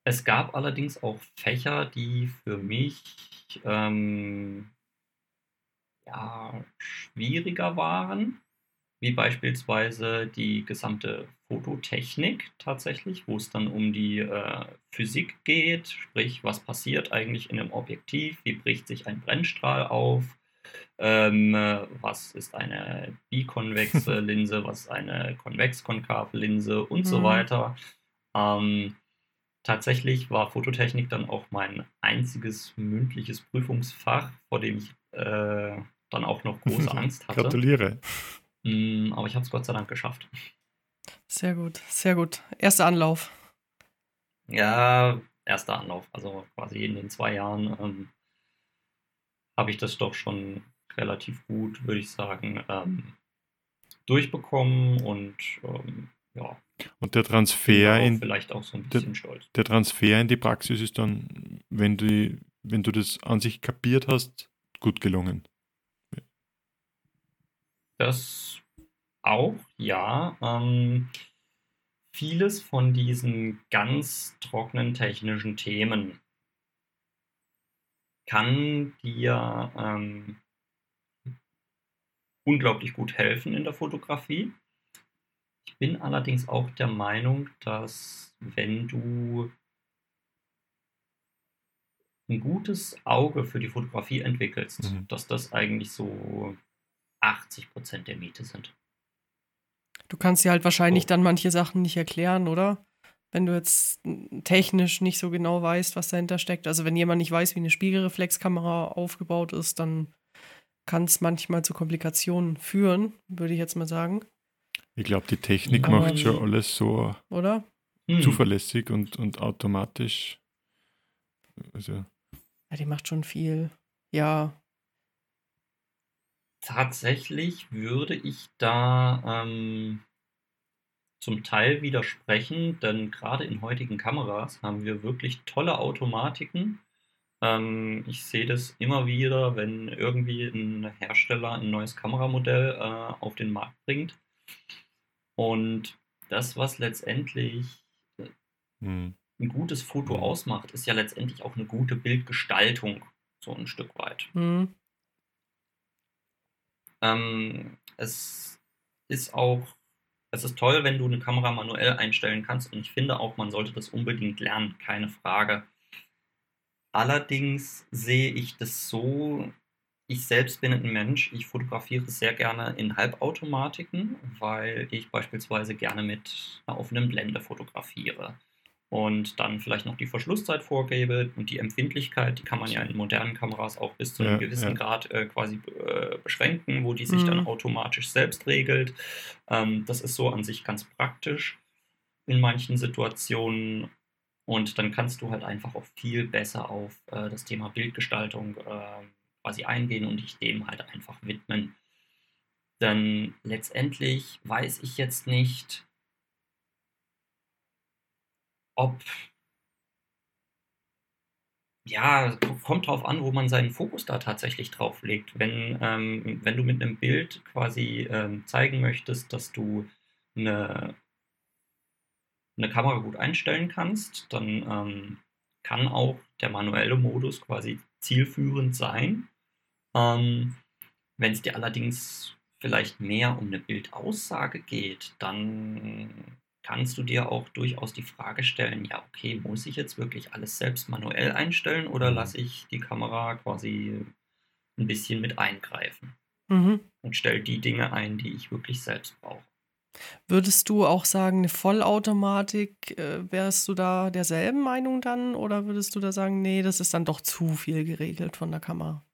es gab allerdings auch Fächer, die für mich ähm, ja, schwieriger waren, wie beispielsweise die gesamte Fototechnik tatsächlich, wo es dann um die äh, Physik geht, sprich, was passiert eigentlich in einem Objektiv, wie bricht sich ein Brennstrahl auf, ähm, was ist eine bikonvexe Linse, was ist eine konvex-konkave Linse und so Mhm. weiter. Ähm, tatsächlich war Fototechnik dann auch mein einziges mündliches Prüfungsfach, vor dem ich äh, dann auch noch große Angst hatte. Gratuliere. Mm, aber ich habe es Gott sei Dank geschafft. Sehr gut, sehr gut. Erster Anlauf. Ja, erster Anlauf. Also quasi in den zwei Jahren ähm, habe ich das doch schon relativ gut, würde ich sagen, ähm, durchbekommen und ähm, ja, Und der Transfer in vielleicht auch so ein der- bisschen stolz. der Transfer in die Praxis ist dann, wenn du, wenn du das an sich kapiert hast, gut gelungen. Das auch, ja. Ähm, vieles von diesen ganz trockenen technischen Themen kann dir ähm, unglaublich gut helfen in der Fotografie. Ich bin allerdings auch der Meinung, dass wenn du ein gutes Auge für die Fotografie entwickelst, Mhm. dass das eigentlich so 80% der Miete sind. Du kannst dir halt wahrscheinlich So. dann manche Sachen nicht erklären, oder? Wenn du jetzt technisch nicht so genau weißt, was dahinter steckt. Also wenn jemand nicht weiß, wie eine Spiegelreflexkamera aufgebaut ist, dann kann es manchmal zu Komplikationen führen, würde ich jetzt mal sagen, Ich glaube, die Technik Ja. macht schon alles so oder? Hm. zuverlässig und, und automatisch. Also, Ja, die macht schon viel. Ja, Tatsächlich würde ich da ähm, zum Teil widersprechen, denn gerade in heutigen Kameras haben wir wirklich tolle Automatiken. Ähm, ich sehe das immer wieder, wenn irgendwie ein Hersteller ein neues Kameramodell äh, auf den Markt bringt. Und das, was letztendlich hm. ein gutes Foto ausmacht, ist ja letztendlich auch eine gute Bildgestaltung, so ein Stück weit. hm, Ähm, es ist auch, es ist toll, wenn du eine Kamera manuell einstellen kannst und ich finde auch, man sollte das unbedingt lernen, keine Frage. Allerdings sehe ich das so, ich selbst bin ein Mensch, ich fotografiere sehr gerne in Halbautomatiken, weil ich beispielsweise gerne mit einer offenen Blende fotografiere und dann vielleicht noch die Verschlusszeit vorgebe und die Empfindlichkeit, die kann man ja in modernen Kameras auch bis zu einem Ja, gewissen ja. Grad äh, quasi äh, beschränken, wo die sich dann Mhm. automatisch selbst regelt. Ähm, das ist so an sich ganz praktisch in manchen Situationen und dann kannst du halt einfach auch viel besser auf äh, das Thema Bildgestaltung äh, quasi eingehen und dich dem halt einfach widmen. Denn letztendlich weiß ich jetzt nicht, ob ja, kommt drauf an, wo man seinen Fokus da tatsächlich drauf legt. Wenn, ähm, wenn du mit einem Bild quasi ähm, zeigen möchtest, dass du eine, eine Kamera gut einstellen kannst, dann ähm, kann auch der manuelle Modus quasi zielführend sein. Ähm, wenn es dir allerdings vielleicht mehr um eine Bildaussage geht, dann kannst du dir auch durchaus die Frage stellen, ja, okay, muss ich jetzt wirklich alles selbst manuell einstellen oder Mhm. lasse ich die Kamera quasi ein bisschen mit eingreifen mhm. und stelle die Dinge ein, die ich wirklich selbst brauche. Würdest du auch sagen, eine Vollautomatik, äh, wärst du da derselben Meinung dann? Oder würdest du da sagen, nee, das ist dann doch zu viel geregelt von der Kamera?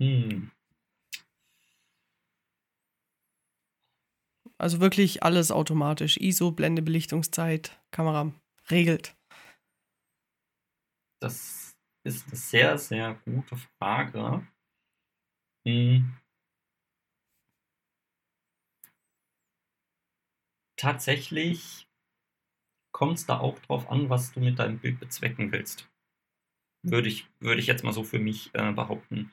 Hm. Also wirklich alles automatisch. ISO, Blende, Belichtungszeit, Kamera regelt. Das ist eine sehr, sehr gute Frage. Hm. Tatsächlich kommt es da auch drauf an, was du mit deinem Bild bezwecken willst. Würde ich, würde ich jetzt mal so für mich äh, behaupten.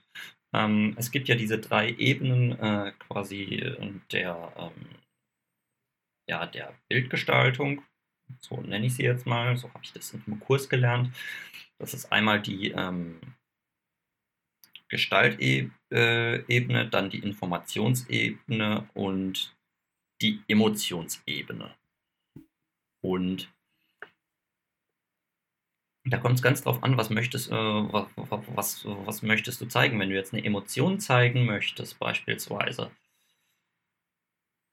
Ähm, es gibt ja diese drei Ebenen äh, quasi der, ähm, ja, der Bildgestaltung, so nenne ich sie jetzt mal, so habe ich das einem Kurs gelernt. Das ist einmal die ähm, Gestaltebene, dann die Informationsebene und die Emotionsebene. Und da kommt es ganz drauf an, was möchtest, äh, was, was, was möchtest du zeigen. Wenn du jetzt eine Emotion zeigen möchtest, beispielsweise,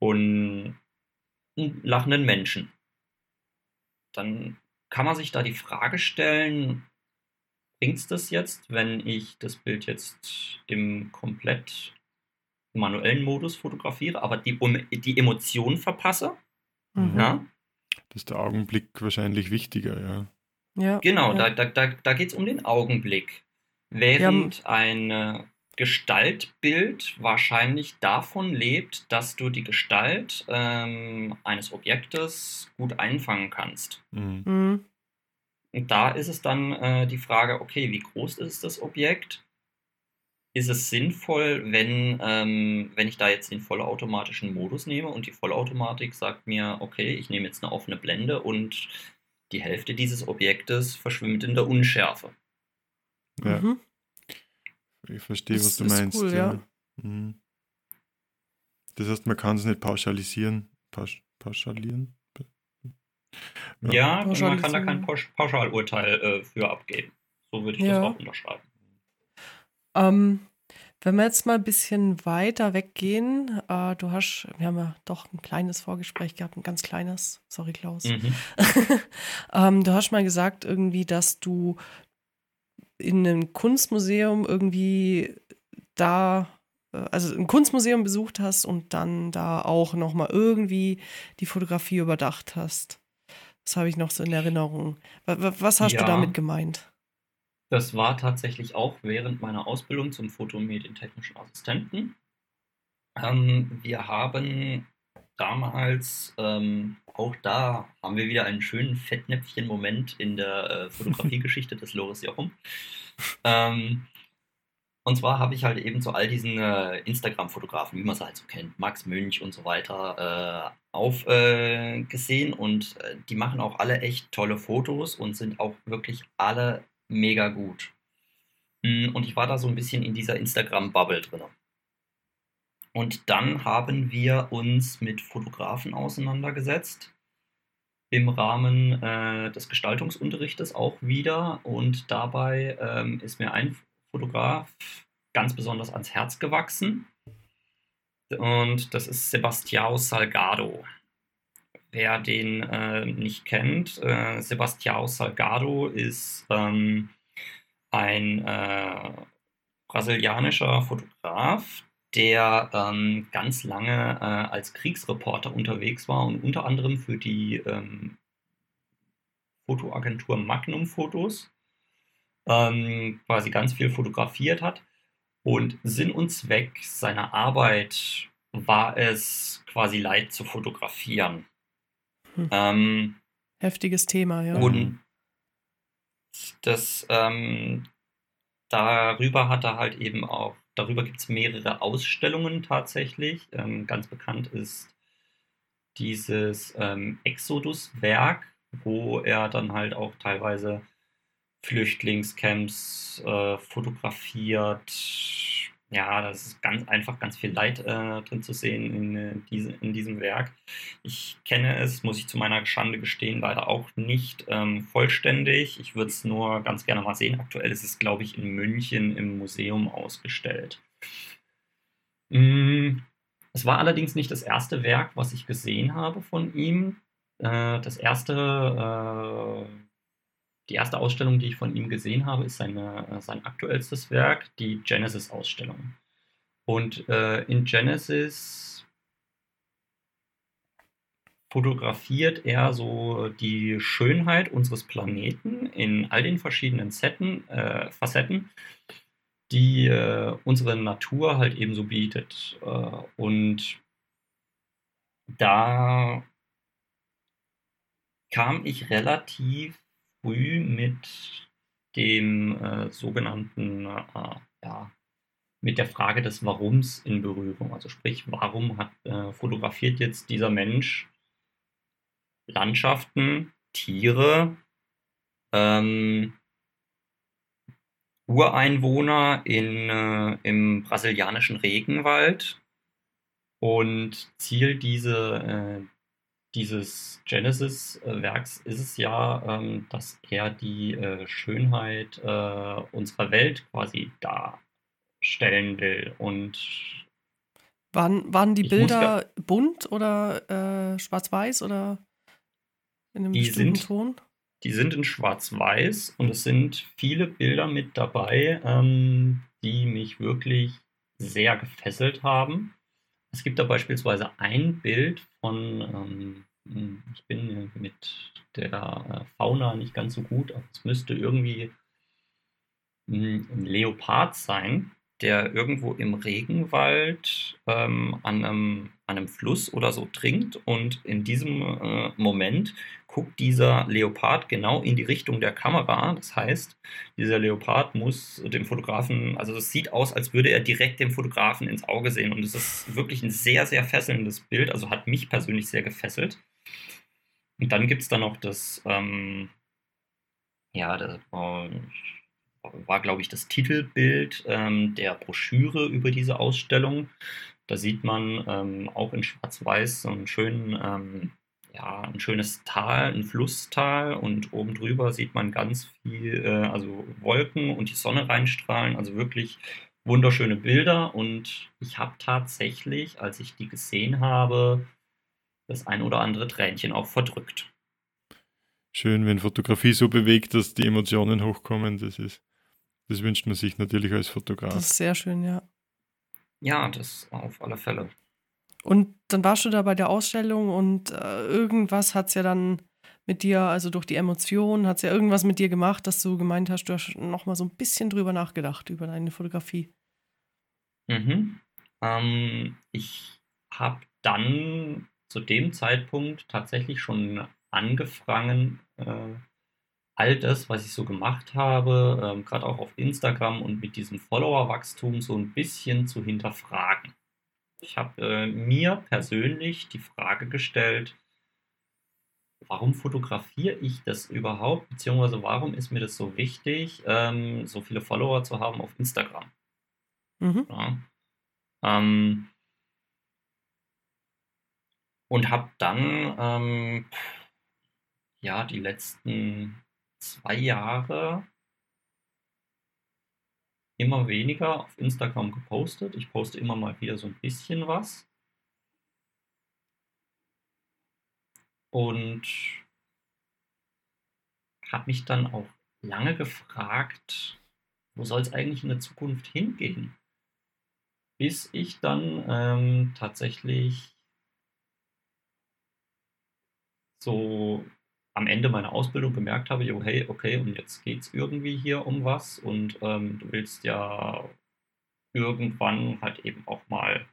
und einen lachenden Menschen, dann kann man sich da die Frage stellen, bringt es das jetzt, wenn ich das Bild jetzt im komplett manuellen Modus fotografiere, aber die, um, die Emotionen verpasse? Mhm. Ja? Das ist der Augenblick wahrscheinlich wichtiger, ja. Ja, genau, ja. da, da, da, da geht es um den Augenblick. Während ja. ein Gestaltbild wahrscheinlich davon lebt, dass du die Gestalt ähm, eines Objektes gut einfangen kannst. Mhm. Mhm. Und da ist es dann äh, die Frage, okay, wie groß ist das Objekt? Ist es sinnvoll, wenn, ähm, wenn ich da jetzt den vollautomatischen Modus nehme und die Vollautomatik sagt mir, okay, ich nehme jetzt eine offene Blende und die Hälfte dieses Objektes verschwimmt in der Unschärfe. Ja. Mhm. Ich verstehe, was du meinst. Cool, ja. ja. Mhm. Das heißt, man kann es nicht pauschalisieren. Pausch pauschalieren? Ja, ja man kann da kein Pauschalurteil äh, für abgeben. So würde ich ja. das auch unterschreiben. Ähm, wenn wir jetzt mal ein bisschen weiter weggehen, äh, du hast, wir haben ja doch ein kleines Vorgespräch gehabt, ein ganz kleines, sorry Klaus. Mhm. ähm, du hast mal gesagt irgendwie, dass du in einem Kunstmuseum irgendwie da, äh, also ein Kunstmuseum besucht hast und dann da auch nochmal irgendwie die Fotografie überdacht hast. Das habe ich noch so in Erinnerung. Was hast ja. du damit gemeint? Das war tatsächlich auch während meiner Ausbildung zum Foto- und Medientechnischen Assistenten. Ähm, wir haben damals, ähm, auch da haben wir wieder einen schönen Fettnäpfchen-Moment in der äh, Fotografiegeschichte des Loris Jochum. Ähm, und zwar habe ich halt eben zu all diesen äh, Instagram-Fotografen, wie man sie halt so kennt, Max Münch und so weiter, äh, aufgesehen. Äh, und äh, die machen auch alle echt tolle Fotos und sind auch wirklich alle mega gut. Mm, und ich war da so ein bisschen in dieser Instagram-Bubble drin. Und dann haben wir uns mit Fotografen auseinandergesetzt im Rahmen äh, des Gestaltungsunterrichtes auch wieder. Und dabei ähm, ist mir ein Fotograf ganz besonders ans Herz gewachsen. Und das ist Sebastião Salgado. Wer den äh, nicht kennt, äh, Sebastião Salgado ist ähm, ein äh, brasilianischer Fotograf, der ähm, ganz lange äh, als Kriegsreporter unterwegs war und unter anderem für die ähm, Fotoagentur Magnum Fotos ähm, quasi ganz viel fotografiert hat. Und Sinn und Zweck seiner Arbeit war es, quasi Leid zu fotografieren. Hm. Ähm, Heftiges Thema, ja. Und das, ähm, darüber hat er halt eben auch Darüber gibt es mehrere Ausstellungen tatsächlich. Ähm, ganz bekannt ist dieses ähm, Exodus-Werk, wo er dann halt auch teilweise Flüchtlingscamps äh, fotografiert, ja, das ist ganz einfach ganz viel Leid äh, drin zu sehen in, äh, in diesem Werk. Ich kenne es, muss ich zu meiner Schande gestehen, leider auch nicht ähm, vollständig. Ich würde es nur ganz gerne mal sehen. Aktuell ist es, glaube ich, in München im Museum ausgestellt. Mm, Es war allerdings nicht das erste Werk, was ich gesehen habe von ihm. Äh, das erste, äh, die erste Ausstellung, die ich von ihm gesehen habe, ist seine, äh, sein aktuellstes Werk, die Genesis-Ausstellung. Und äh, in Genesis fotografiert er so die Schönheit unseres Planeten in all den verschiedenen Setten, äh, Facetten, die äh, unsere Natur halt ebenso bietet. Äh, und da kam ich relativ früh mit dem äh, sogenannten, äh, ja, mit der Frage des Warums in Berührung. Also sprich, warum hat, äh, fotografiert jetzt dieser Mensch Landschaften, Tiere, ähm, Ureinwohner in, äh, im brasilianischen Regenwald. Und Ziel diese, äh, dieses Genesis-Werks ist es ja, ähm, dass er die äh, Schönheit äh, unserer Welt quasi darstellen will. Und waren, waren die Bilder bunt oder äh, schwarz-weiß oder in einem die bestimmten sind, Ton? Die sind in Schwarz-Weiß und es sind viele Bilder mit dabei, ähm, die mich wirklich sehr gefesselt haben. Es gibt da beispielsweise ein Bild von, ähm, hm, ich bin mit der äh, Fauna nicht ganz so gut, aber es müsste irgendwie hm, ein Leopard sein der irgendwo im Regenwald ähm, an, einem, an, einem, Fluss oder so trinkt und in diesem äh, Moment guckt dieser Leopard genau in die Richtung der Kamera. Das heißt, dieser Leopard muss dem Fotografen, also es sieht aus, als würde er direkt dem Fotografen ins Auge sehen und es ist wirklich ein sehr, sehr fesselndes Bild, also hat mich persönlich sehr gefesselt. Und dann gibt es da noch das, ähm, ja, das, äh, war, glaube ich, das Titelbild ähm, der Broschüre über diese Ausstellung. Da sieht man ähm, auch in Schwarz-Weiß so einen schönen, ähm, ja, ein schönes Tal, ein Flusstal und oben drüber sieht man ganz viel, äh, also Wolken und die Sonne reinstrahlen, also wirklich wunderschöne Bilder und ich habe tatsächlich, als ich die gesehen habe, das ein oder andere Tränchen auch verdrückt. Schön, wenn Fotografie so bewegt, dass die Emotionen hochkommen, das ist das wünscht man sich natürlich als Fotograf. Das ist sehr schön, ja. Ja, das auf alle Fälle. Und dann warst du da bei der Ausstellung und äh, irgendwas hat es ja dann mit dir, also durch die Emotionen, hat es ja irgendwas mit dir gemacht, dass du gemeint hast, du hast nochmal so ein bisschen drüber nachgedacht, über deine Fotografie. Mhm. Ähm, ich habe dann zu dem Zeitpunkt tatsächlich schon angefangen, äh, all das, was ich so gemacht habe, ähm, gerade auch auf Instagram und mit diesem Follower-Wachstum so ein bisschen zu hinterfragen. Ich habe äh, mir persönlich die Frage gestellt, warum fotografiere ich das überhaupt, beziehungsweise warum ist mir das so wichtig, ähm, so viele Follower zu haben auf Instagram? Mhm. Ja. Ähm, und habe dann ähm, ja die letzten zwei Jahre immer weniger auf Instagram gepostet. Ich poste immer mal wieder so ein bisschen was. Und habe mich dann auch lange gefragt, wo soll es eigentlich in der Zukunft hingehen? Bis ich dann ähm, tatsächlich so am Ende meiner Ausbildung gemerkt habe, jo, hey, okay, und jetzt geht es irgendwie hier um was und ähm, du willst ja irgendwann halt eben auch mal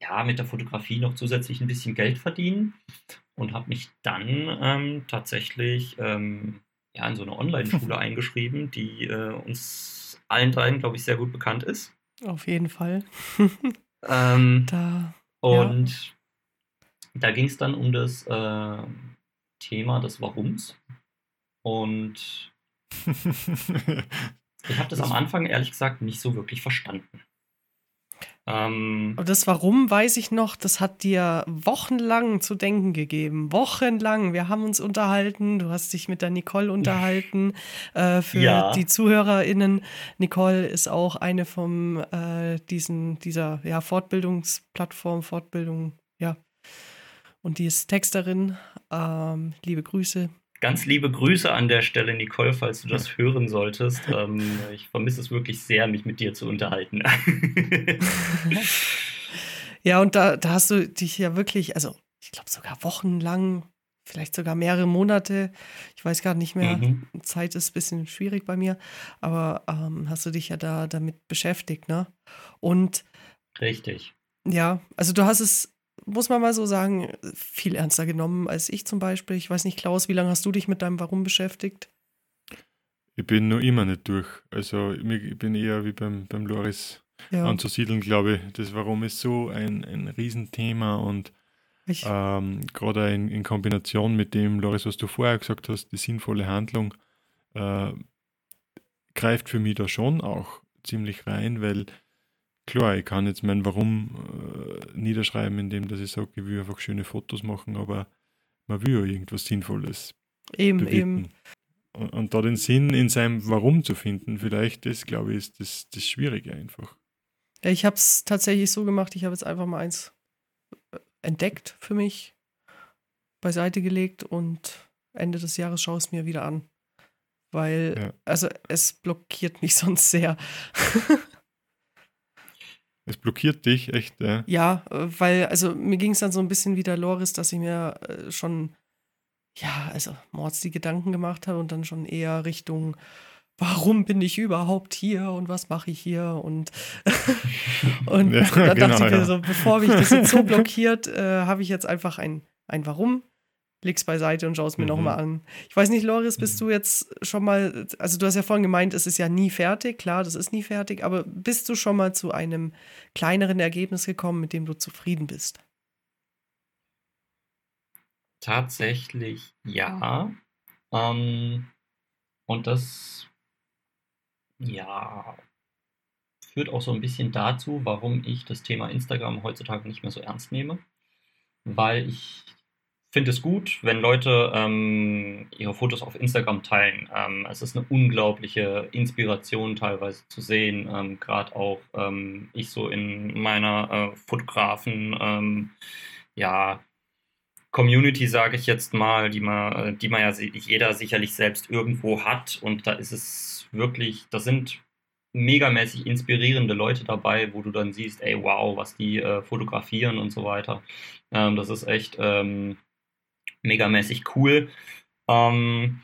ja, mit der Fotografie noch zusätzlich ein bisschen Geld verdienen und habe mich dann ähm, tatsächlich ähm, ja, in so eine Online-Schule eingeschrieben, die äh, uns allen dreien, glaube ich, sehr gut bekannt ist. Auf jeden Fall. ähm, da, und ja. da ging es dann um das äh, Thema des Warums. Und ich habe das am Anfang ehrlich gesagt nicht so wirklich verstanden. Ähm, Aber das Warum weiß ich noch, das hat dir wochenlang zu denken gegeben. Wochenlang. Wir haben uns unterhalten. Du hast dich mit der Nicole unterhalten. äh, für Ja. die ZuhörerInnen, Nicole ist auch eine von äh, diesen, dieser ja, Fortbildungsplattform, Fortbildung, ja. Und die ist Texterin. Ähm, liebe Grüße. Ganz liebe Grüße an der Stelle, Nicole, falls du das hören solltest. Ähm, ich vermisse es wirklich sehr, mich mit dir zu unterhalten. Ja, und da, da hast du dich ja wirklich, also ich glaube sogar wochenlang, vielleicht sogar mehrere Monate, ich weiß gar nicht mehr, Mhm. Zeit ist ein bisschen schwierig bei mir, aber ähm, hast du dich ja da damit beschäftigt, ne? Und Richtig. ja, also du hast es, muss man mal so sagen, viel ernster genommen als ich zum Beispiel. Ich weiß nicht, Klaus, wie lange hast du dich mit deinem Warum beschäftigt? Ich bin noch immer nicht durch. Also ich bin eher wie beim, beim Loris Ja, anzusiedeln, glaube ich. Das Warum ist so ein, ein Riesenthema und ähm, gerade in, in Kombination mit dem, Loris, was du vorher gesagt hast, die sinnvolle Handlung, äh, greift für mich da schon auch ziemlich rein, weil klar, ich kann jetzt mein Warum äh, niederschreiben, indem dass ich sage, ich will einfach schöne Fotos machen, aber man will ja irgendwas Sinnvolles eben, bewirken. eben. Und, und da den Sinn in seinem Warum zu finden, vielleicht das, glaube ich, ist das, das Schwierige einfach. Ja, ich habe es tatsächlich so gemacht, ich habe jetzt einfach mal eins äh, entdeckt für mich, beiseite gelegt und Ende des Jahres schaue ich es mir wieder an. Weil, Ja. also es blockiert mich sonst sehr. Es blockiert dich echt, ja. ja, äh, weil, also mir ging es dann so ein bisschen wie der Loris, dass ich mir äh, schon, ja, also Mords die Gedanken gemacht habe und dann schon eher Richtung, warum bin ich überhaupt hier und was mache ich hier und, und Ja, dann genau, dachte ich mir ja. so, bevor mich das jetzt so blockiert, äh, habe ich jetzt einfach ein, ein Warum, leg's beiseite und schaue es mir Mhm. nochmal an. Ich weiß nicht, Loris, bist du jetzt schon mal, also du hast ja vorhin gemeint, es ist ja nie fertig, klar, das ist nie fertig, aber bist du schon mal zu einem kleineren Ergebnis gekommen, mit dem du zufrieden bist? Tatsächlich ja. Ähm, und das, ja, führt auch so ein bisschen dazu, warum ich das Thema Instagram heutzutage nicht mehr so ernst nehme. Weil ich finde es gut, wenn Leute ähm, ihre Fotos auf Instagram teilen. Ähm, es ist eine unglaubliche Inspiration teilweise zu sehen. Ähm, Gerade auch ähm, ich so in meiner äh, Fotografen, ähm, ja, Community, sage ich jetzt mal, die man, die man ja jeder sicherlich selbst irgendwo hat. Und da ist es wirklich, da sind megamäßig inspirierende Leute dabei, wo du dann siehst, ey, wow, was die äh, fotografieren und so weiter. Ähm, das ist echt megamäßig cool. Ähm,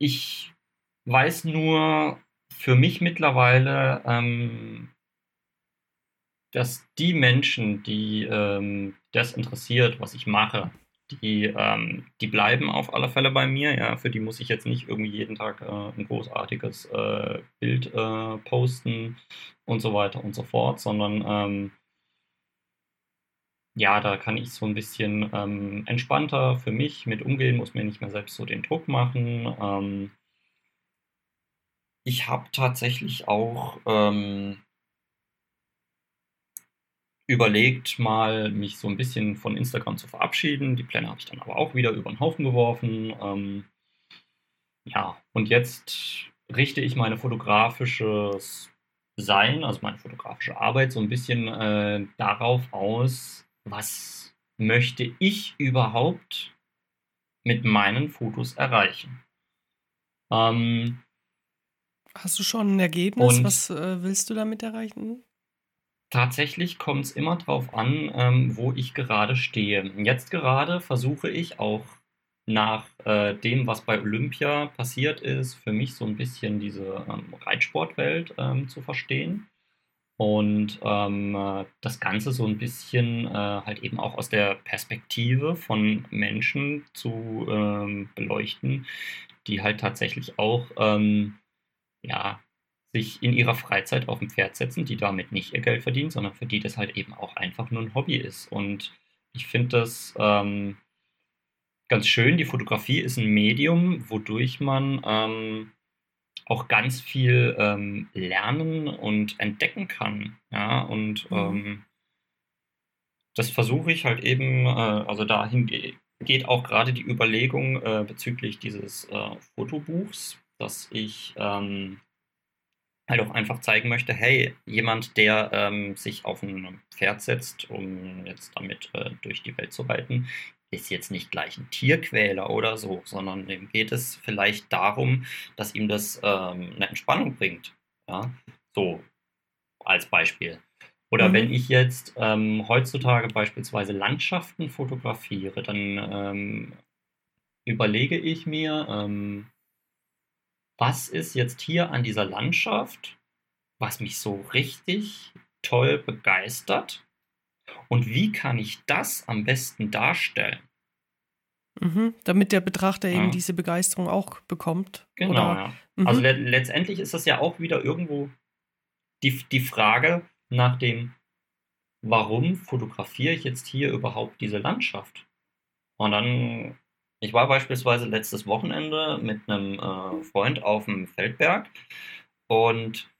ich weiß nur für mich mittlerweile, ähm, dass die Menschen, die ähm, das interessiert, was ich mache, die, ähm, die bleiben auf alle Fälle bei mir. Ja, für die muss ich jetzt nicht irgendwie jeden Tag äh, ein großartiges äh, Bild äh, posten und so weiter und so fort, sondern ähm, ja, da kann ich so ein bisschen ähm, entspannter für mich mit umgehen, muss mir nicht mehr selbst so den Druck machen. Ähm, ich habe tatsächlich auch ähm, überlegt, mal mich so ein bisschen von Instagram zu verabschieden. Die Pläne habe ich dann aber auch wieder über den Haufen geworfen. Ähm, ja, und jetzt richte ich meine fotografisches Sein, also meine fotografische Arbeit, so ein bisschen äh, darauf aus, was möchte ich überhaupt mit meinen Fotos erreichen. Ähm, Hast du schon ein Ergebnis? Was äh, willst du damit erreichen? Tatsächlich kommt es immer drauf an, ähm, wo ich gerade stehe. Jetzt gerade versuche ich auch nach äh, dem, was bei Olympia passiert ist, für mich so ein bisschen diese ähm, Reitsportwelt ähm, zu verstehen. Und ähm, äh, das Ganze so ein bisschen äh, halt eben auch aus der Perspektive von Menschen zu ähm, beleuchten, die halt tatsächlich auch ähm, ja, sich in ihrer Freizeit auf ein Pferd setzen, die damit nicht ihr Geld verdienen, sondern für die das halt eben auch einfach nur ein Hobby ist. Und ich finde das ähm, ganz schön. Die Fotografie ist ein Medium, wodurch man ähm, auch ganz viel ähm, lernen und entdecken kann. Ja, und mhm. ähm, das versuche ich halt eben, äh, also dahin ge geht auch gerade die Überlegung äh, bezüglich dieses äh, Fotobuchs, dass ich ähm, halt auch einfach zeigen möchte, hey, jemand, der ähm, sich auf ein Pferd setzt, um jetzt damit äh, durch die Welt zu reiten, ist jetzt nicht gleich ein Tierquäler oder so, sondern dem geht es vielleicht darum, dass ihm das ähm, eine Entspannung bringt. Ja? So als Beispiel. Oder mhm. wenn ich jetzt ähm, heutzutage beispielsweise Landschaften fotografiere, dann ähm, überlege ich mir, ähm, was ist jetzt hier an dieser Landschaft, was mich so richtig toll begeistert und wie kann ich das am besten darstellen? Mhm, damit der Betrachter ja. eben diese Begeisterung auch bekommt. Genau, oder? ja. Mhm. Also le letztendlich ist das ja auch wieder irgendwo die, die Frage nach dem, warum fotografiere ich jetzt hier überhaupt diese Landschaft? Und dann, ich war beispielsweise letztes Wochenende mit einem äh, Freund auf dem Feldberg und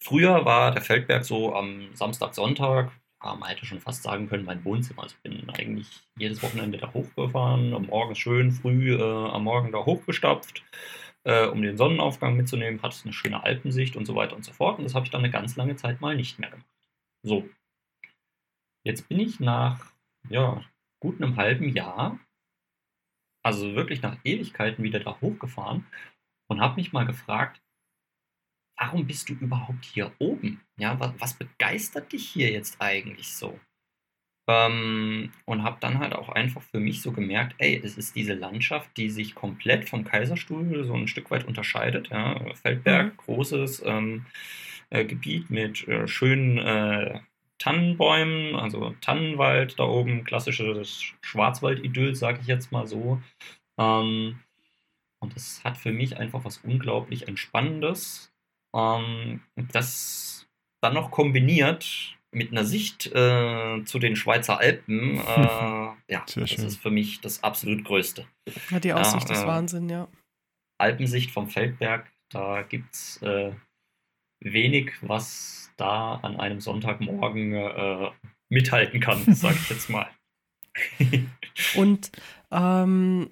früher war der Feldberg so am Samstag, Sonntag, ja, man hätte schon fast sagen können, mein Wohnzimmer. Also ich bin eigentlich jedes Wochenende da hochgefahren, am Morgen schön früh äh, am Morgen da hochgestapft, äh, um den Sonnenaufgang mitzunehmen, hatte eine schöne Alpensicht und so weiter und so fort. Und das habe ich dann eine ganz lange Zeit mal nicht mehr gemacht. So. Jetzt bin ich nach ja, gut einem halben Jahr, also wirklich nach Ewigkeiten wieder da hochgefahren und habe mich mal gefragt, warum bist du überhaupt hier oben? Ja, was, was begeistert dich hier jetzt eigentlich so? Ähm, und habe dann halt auch einfach für mich so gemerkt, ey, es ist diese Landschaft, die sich komplett vom Kaiserstuhl so ein Stück weit unterscheidet. Ja? Feldberg, mhm. großes ähm, äh, Gebiet mit äh, schönen äh, Tannenbäumen, also Tannenwald da oben, klassisches Schwarzwald-Idyll, sage ich jetzt mal so. Ähm, und das hat für mich einfach was unglaublich Entspannendes. Ähm, das dann noch kombiniert mit einer Sicht äh, zu den Schweizer Alpen, äh, ja, Sehr das schön. ist für mich das absolut Größte. Ja, die Aussicht ja, ist äh, Wahnsinn, ja. Alpensicht vom Feldberg, da gibt es äh, wenig, was da an einem Sonntagmorgen äh, mithalten kann, sag ich jetzt mal. Und ähm,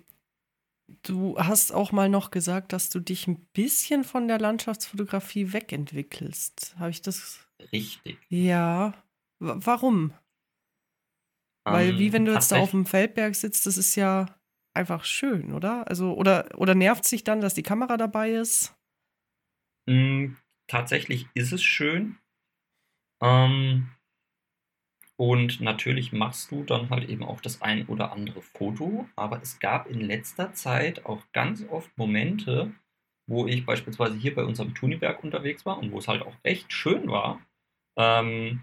Du hast auch mal noch gesagt, dass du dich ein bisschen von der Landschaftsfotografie wegentwickelst. Habe ich das? Richtig. Ja. W warum? Um, Weil wie wenn du jetzt da auf dem Feldberg sitzt, das ist ja einfach schön, oder? Also oder oder nervt sich dann, dass die Kamera dabei ist? Mm, tatsächlich ist es schön. Ähm, und natürlich machst du dann halt eben auch das ein oder andere Foto, aber es gab in letzter Zeit auch ganz oft Momente, wo ich beispielsweise hier bei unserem Tuniberg unterwegs war und wo es halt auch echt schön war, ähm,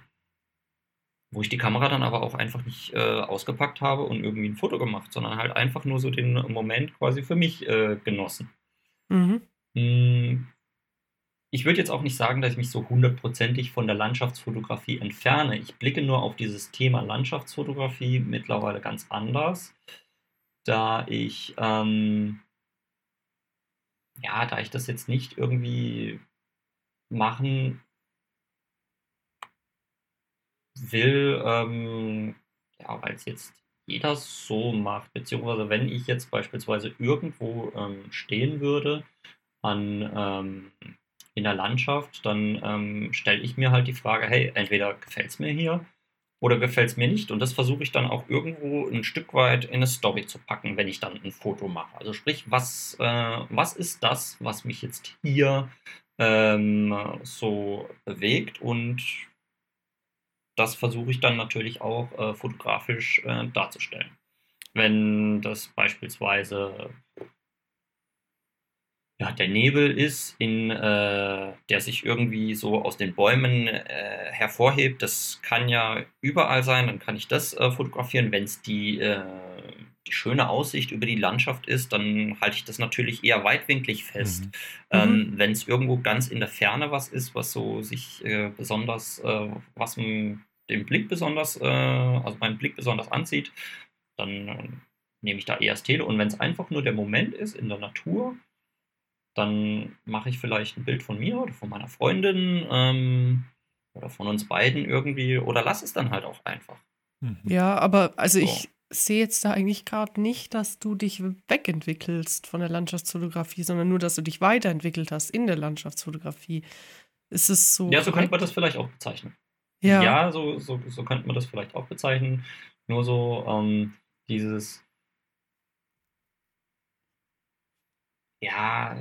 wo ich die Kamera dann aber auch einfach nicht äh, ausgepackt habe und irgendwie ein Foto gemacht, sondern halt einfach nur so den Moment quasi für mich äh, genossen. Mhm. Ich würde jetzt auch nicht sagen, dass ich mich so hundertprozentig von der Landschaftsfotografie entferne. Ich blicke nur auf dieses Thema Landschaftsfotografie mittlerweile ganz anders, da ich, ähm, ja, da ich das jetzt nicht irgendwie machen will, ähm, ja, weil es jetzt jeder so macht, beziehungsweise wenn ich jetzt beispielsweise irgendwo ähm, stehen würde an ähm, in der Landschaft, dann ähm, stelle ich mir halt die Frage, hey, entweder gefällt es mir hier oder gefällt es mir nicht. Und das versuche ich dann auch irgendwo ein Stück weit in eine Story zu packen, wenn ich dann ein Foto mache. Also sprich, was, äh, was ist das, was mich jetzt hier ähm, so bewegt und das versuche ich dann natürlich auch äh, fotografisch äh, darzustellen. Wenn das beispielsweise ja, der Nebel ist, in, äh, der sich irgendwie so aus den Bäumen äh, hervorhebt. Das kann ja überall sein, dann kann ich das äh, fotografieren. Wenn es die, äh, die schöne Aussicht über die Landschaft ist, dann halte ich das natürlich eher weitwinklig fest. Mhm. Ähm, mhm. Wenn es irgendwo ganz in der Ferne was ist, was so sich äh, besonders, äh, was den Blick besonders, also meinen Blick besonders anzieht, dann nehme ich da eher das Tele. Und wenn es einfach nur der Moment ist in der Natur, dann mache ich vielleicht ein Bild von mir oder von meiner Freundin ähm, oder von uns beiden irgendwie oder lass es dann halt auch einfach. Mhm. Ja, aber also so. ich sehe jetzt da eigentlich gerade nicht, dass du dich wegentwickelst von der Landschaftsfotografie, sondern nur, dass du dich weiterentwickelt hast in der Landschaftsfotografie. Ist es so? Ja, so könnte man das vielleicht auch bezeichnen. Ja, ja so, so, so könnte man das vielleicht auch bezeichnen. Nur so ähm, dieses, ja,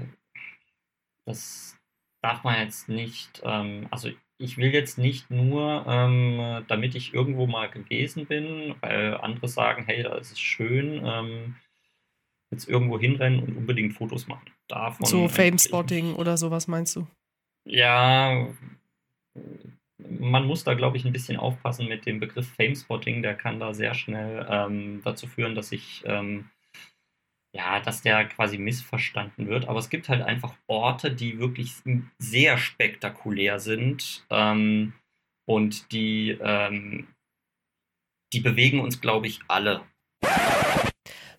das darf man jetzt nicht, ähm, also ich will jetzt nicht nur, ähm, damit ich irgendwo mal gewesen bin, weil andere sagen, hey, da ist es schön, ähm, jetzt irgendwo hinrennen und unbedingt Fotos machen. Davon so Fame-Spotting oder sowas meinst du? Ja, man muss da, glaube ich, ein bisschen aufpassen mit dem Begriff Fame-Spotting. Der kann da sehr schnell ähm, dazu führen, dass ich ähm, ja, dass der quasi missverstanden wird. Aber es gibt halt einfach Orte, die wirklich sehr spektakulär sind ähm, und die, ähm, die bewegen uns, glaube ich, alle.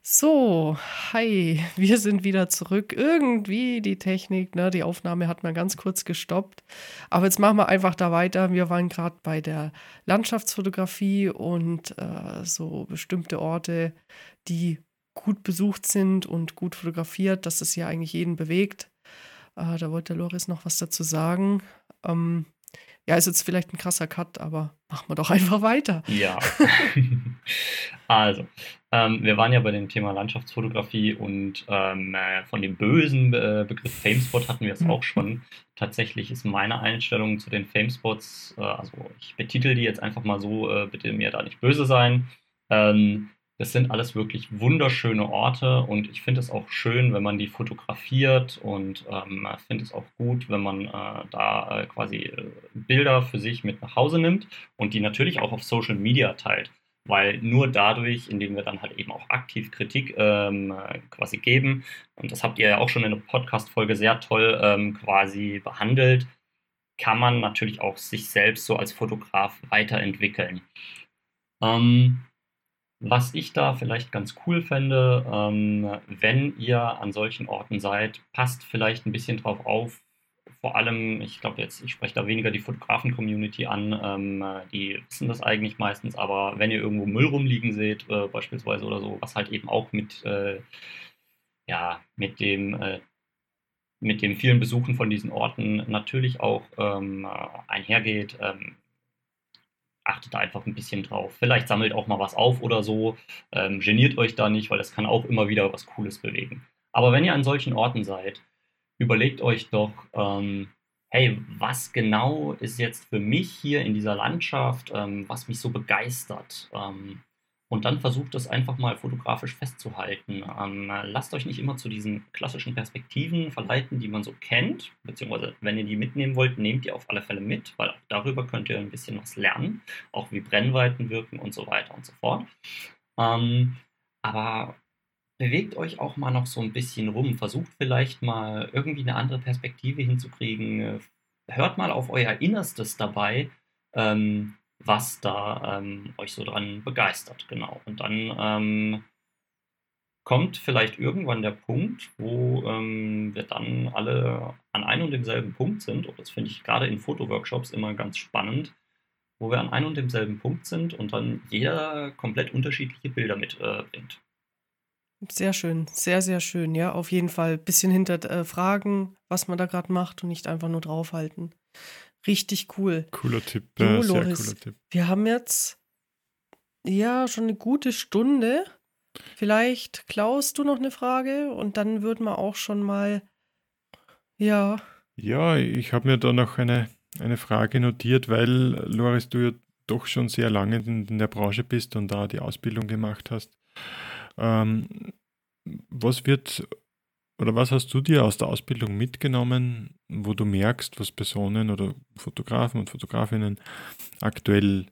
So, hi, wir sind wieder zurück. Irgendwie die Technik, ne, die Aufnahme hat man ganz kurz gestoppt. Aber jetzt machen wir einfach da weiter. Wir waren gerade bei der Landschaftsfotografie und äh, so bestimmte Orte, die gut besucht sind und gut fotografiert, dass es ja eigentlich jeden bewegt. Äh, da wollte Loris noch was dazu sagen. Ähm, ja, ist jetzt vielleicht ein krasser Cut, aber machen wir doch einfach weiter. Ja. also, ähm, wir waren ja bei dem Thema Landschaftsfotografie und ähm, äh, von dem bösen äh, Begriff Famespot hatten wir es auch schon. Tatsächlich ist meine Einstellung zu den Famespots, äh, also ich betitel die jetzt einfach mal so, äh, bitte mir da nicht böse sein. Ähm, das sind alles wirklich wunderschöne Orte und ich finde es auch schön, wenn man die fotografiert und ähm, finde es auch gut, wenn man äh, da äh, quasi äh, Bilder für sich mit nach Hause nimmt und die natürlich auch auf Social Media teilt. Weil nur dadurch, indem wir dann halt eben auch aktiv Kritik ähm, quasi geben, und das habt ihr ja auch schon in der Podcast-Folge sehr toll ähm, quasi behandelt, kann man natürlich auch sich selbst so als Fotograf weiterentwickeln. Ähm, was ich da vielleicht ganz cool fände, ähm, wenn ihr an solchen Orten seid, passt vielleicht ein bisschen drauf auf. Vor allem, ich glaube jetzt, ich spreche da weniger die Fotografen-Community an, ähm, die wissen das eigentlich meistens, aber wenn ihr irgendwo Müll rumliegen seht, äh, beispielsweise oder so, was halt eben auch mit, äh, ja, mit dem äh, mit dem vielen Besuchen von diesen Orten natürlich auch ähm, einhergeht. Ähm, achtet da einfach ein bisschen drauf. Vielleicht sammelt auch mal was auf oder so. Ähm, geniert euch da nicht, weil das kann auch immer wieder was Cooles bewegen. Aber wenn ihr an solchen Orten seid, überlegt euch doch, ähm, hey, was genau ist jetzt für mich hier in dieser Landschaft, ähm, was mich so begeistert? Ähm, und dann versucht es einfach mal fotografisch festzuhalten. Ähm, lasst euch nicht immer zu diesen klassischen Perspektiven verleiten, die man so kennt, beziehungsweise wenn ihr die mitnehmen wollt, nehmt ihr auf alle Fälle mit, weil auch darüber könnt ihr ein bisschen was lernen, auch wie Brennweiten wirken und so weiter und so fort. Ähm, aber bewegt euch auch mal noch so ein bisschen rum, versucht vielleicht mal irgendwie eine andere Perspektive hinzukriegen, hört mal auf euer Innerstes dabei. Ähm, was da ähm, euch so dran begeistert, genau. Und dann ähm, kommt vielleicht irgendwann der Punkt, wo ähm, wir dann alle an einem und demselben Punkt sind. Und das finde ich gerade in Fotoworkshops immer ganz spannend, wo wir an einem und demselben Punkt sind und dann jeder komplett unterschiedliche Bilder mitbringt. Äh, sehr schön, sehr, sehr schön, ja. Auf jeden Fall ein bisschen hinter äh, was man da gerade macht und nicht einfach nur draufhalten. Richtig cool. Cooler Tipp. Du, äh, Loris, cooler Tipp. Wir haben jetzt ja schon eine gute Stunde. Vielleicht klaust du noch eine Frage und dann würden wir auch schon mal ja. Ja, ich habe mir da noch eine, eine Frage notiert, weil, Loris, du ja doch schon sehr lange in, in der Branche bist und da die Ausbildung gemacht hast. Ähm, was wird oder was hast du dir aus der Ausbildung mitgenommen, wo du merkst, was Personen oder Fotografen und Fotografinnen aktuell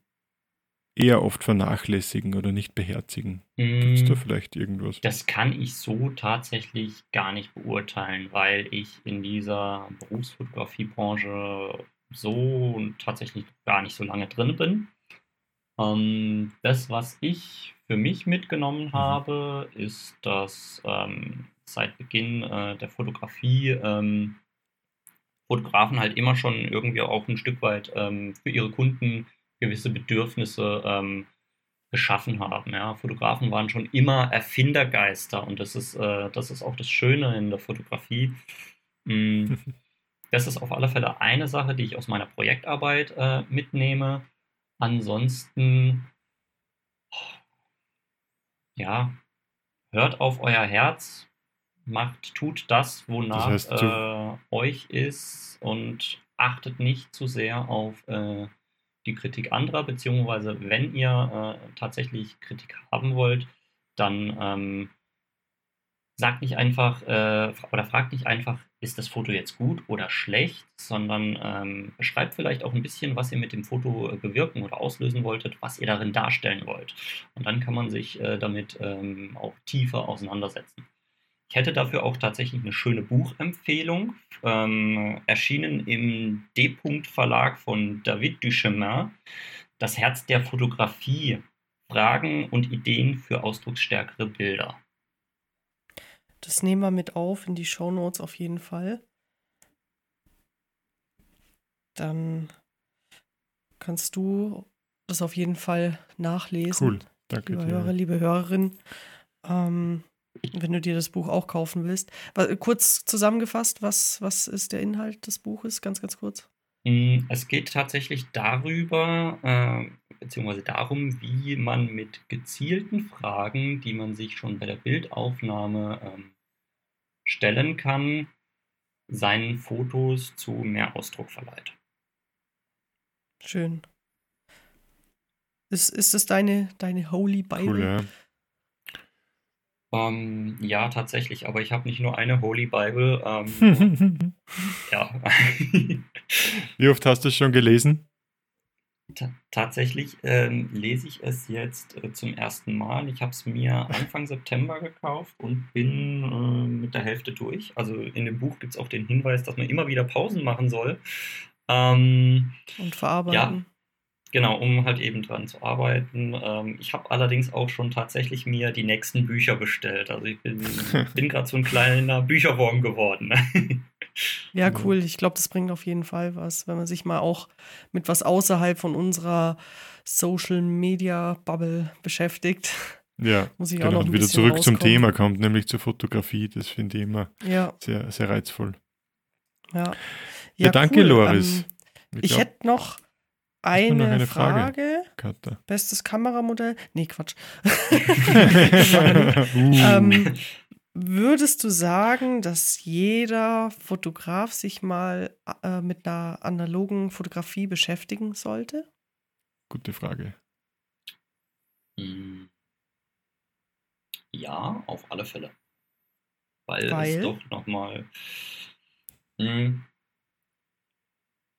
eher oft vernachlässigen oder nicht beherzigen? Gibt es da mm. vielleicht irgendwas? Das kann ich so tatsächlich gar nicht beurteilen, weil ich in dieser Berufsfotografiebranche so tatsächlich gar nicht so lange drin bin. Ähm, das, was ich für mich mitgenommen mhm. habe, ist, dass ähm, seit Beginn äh, der Fotografie ähm, Fotografen halt immer schon irgendwie auch ein Stück weit ähm, für ihre Kunden gewisse Bedürfnisse ähm, geschaffen haben. Ja. Fotografen waren schon immer Erfindergeister und das ist, äh, das ist auch das Schöne in der Fotografie. Mm, das ist auf alle Fälle eine Sache, die ich aus meiner Projektarbeit äh, mitnehme. Ansonsten, ja, hört auf euer Herz, macht, tut das, wonach das heißt, äh, euch ist und achtet nicht zu sehr auf äh, die Kritik anderer, beziehungsweise wenn ihr äh, tatsächlich Kritik haben wollt, dann ähm, sagt nicht einfach äh, oder fragt nicht einfach, ist das Foto jetzt gut oder schlecht, sondern ähm, schreibt vielleicht auch ein bisschen, was ihr mit dem Foto bewirken oder auslösen wolltet, was ihr darin darstellen wollt. Und dann kann man sich äh, damit ähm, auch tiefer auseinandersetzen. Ich hätte dafür auch tatsächlich eine schöne Buchempfehlung, ähm, erschienen im D-Punkt-Verlag von David Duchemin, Das Herz der Fotografie, Fragen und Ideen für ausdrucksstärkere Bilder. Das nehmen wir mit auf in die Show Notes auf jeden Fall. Dann kannst du das auf jeden Fall nachlesen. Cool, danke liebe dir. Hörer, liebe Hörerin. Ähm, wenn du dir das Buch auch kaufen willst. Kurz zusammengefasst, was, was ist der Inhalt des Buches? Ganz, ganz kurz. Mm, es geht tatsächlich darüber, äh, beziehungsweise darum, wie man mit gezielten Fragen, die man sich schon bei der Bildaufnahme ähm, stellen kann, seinen Fotos zu mehr Ausdruck verleiht. Schön. Ist, ist das deine, deine Holy Bible? Cool, ja. Ähm, ja, tatsächlich, aber ich habe nicht nur eine Holy Bible. Ähm, ja. Wie oft hast du es schon gelesen? T tatsächlich ähm, lese ich es jetzt äh, zum ersten Mal. Ich habe es mir Anfang September gekauft und bin äh, mit der Hälfte durch. Also in dem Buch gibt es auch den Hinweis, dass man immer wieder Pausen machen soll. Ähm, und verarbeiten. Ja, Genau, um halt eben dran zu arbeiten. Ähm, ich habe allerdings auch schon tatsächlich mir die nächsten Bücher bestellt. Also ich bin, bin gerade so ein kleiner Bücherwurm geworden. ja, cool. Ich glaube, das bringt auf jeden Fall was, wenn man sich mal auch mit was außerhalb von unserer Social Media Bubble beschäftigt. Ja, muss ich genau. auch noch ein wieder zurück rauskommen. zum Thema kommt, nämlich zur Fotografie. Das finde ich immer ja. sehr, sehr reizvoll. Ja, ja, ja danke, cool. Loris. Ähm, ich, ich hätte noch eine, eine Frage. Frage. Bestes Kameramodell? Nee, Quatsch. uh. ähm, würdest du sagen, dass jeder Fotograf sich mal äh, mit einer analogen Fotografie beschäftigen sollte? Gute Frage. Hm. Ja, auf alle Fälle. Weil, Weil? es doch nochmal. Hm,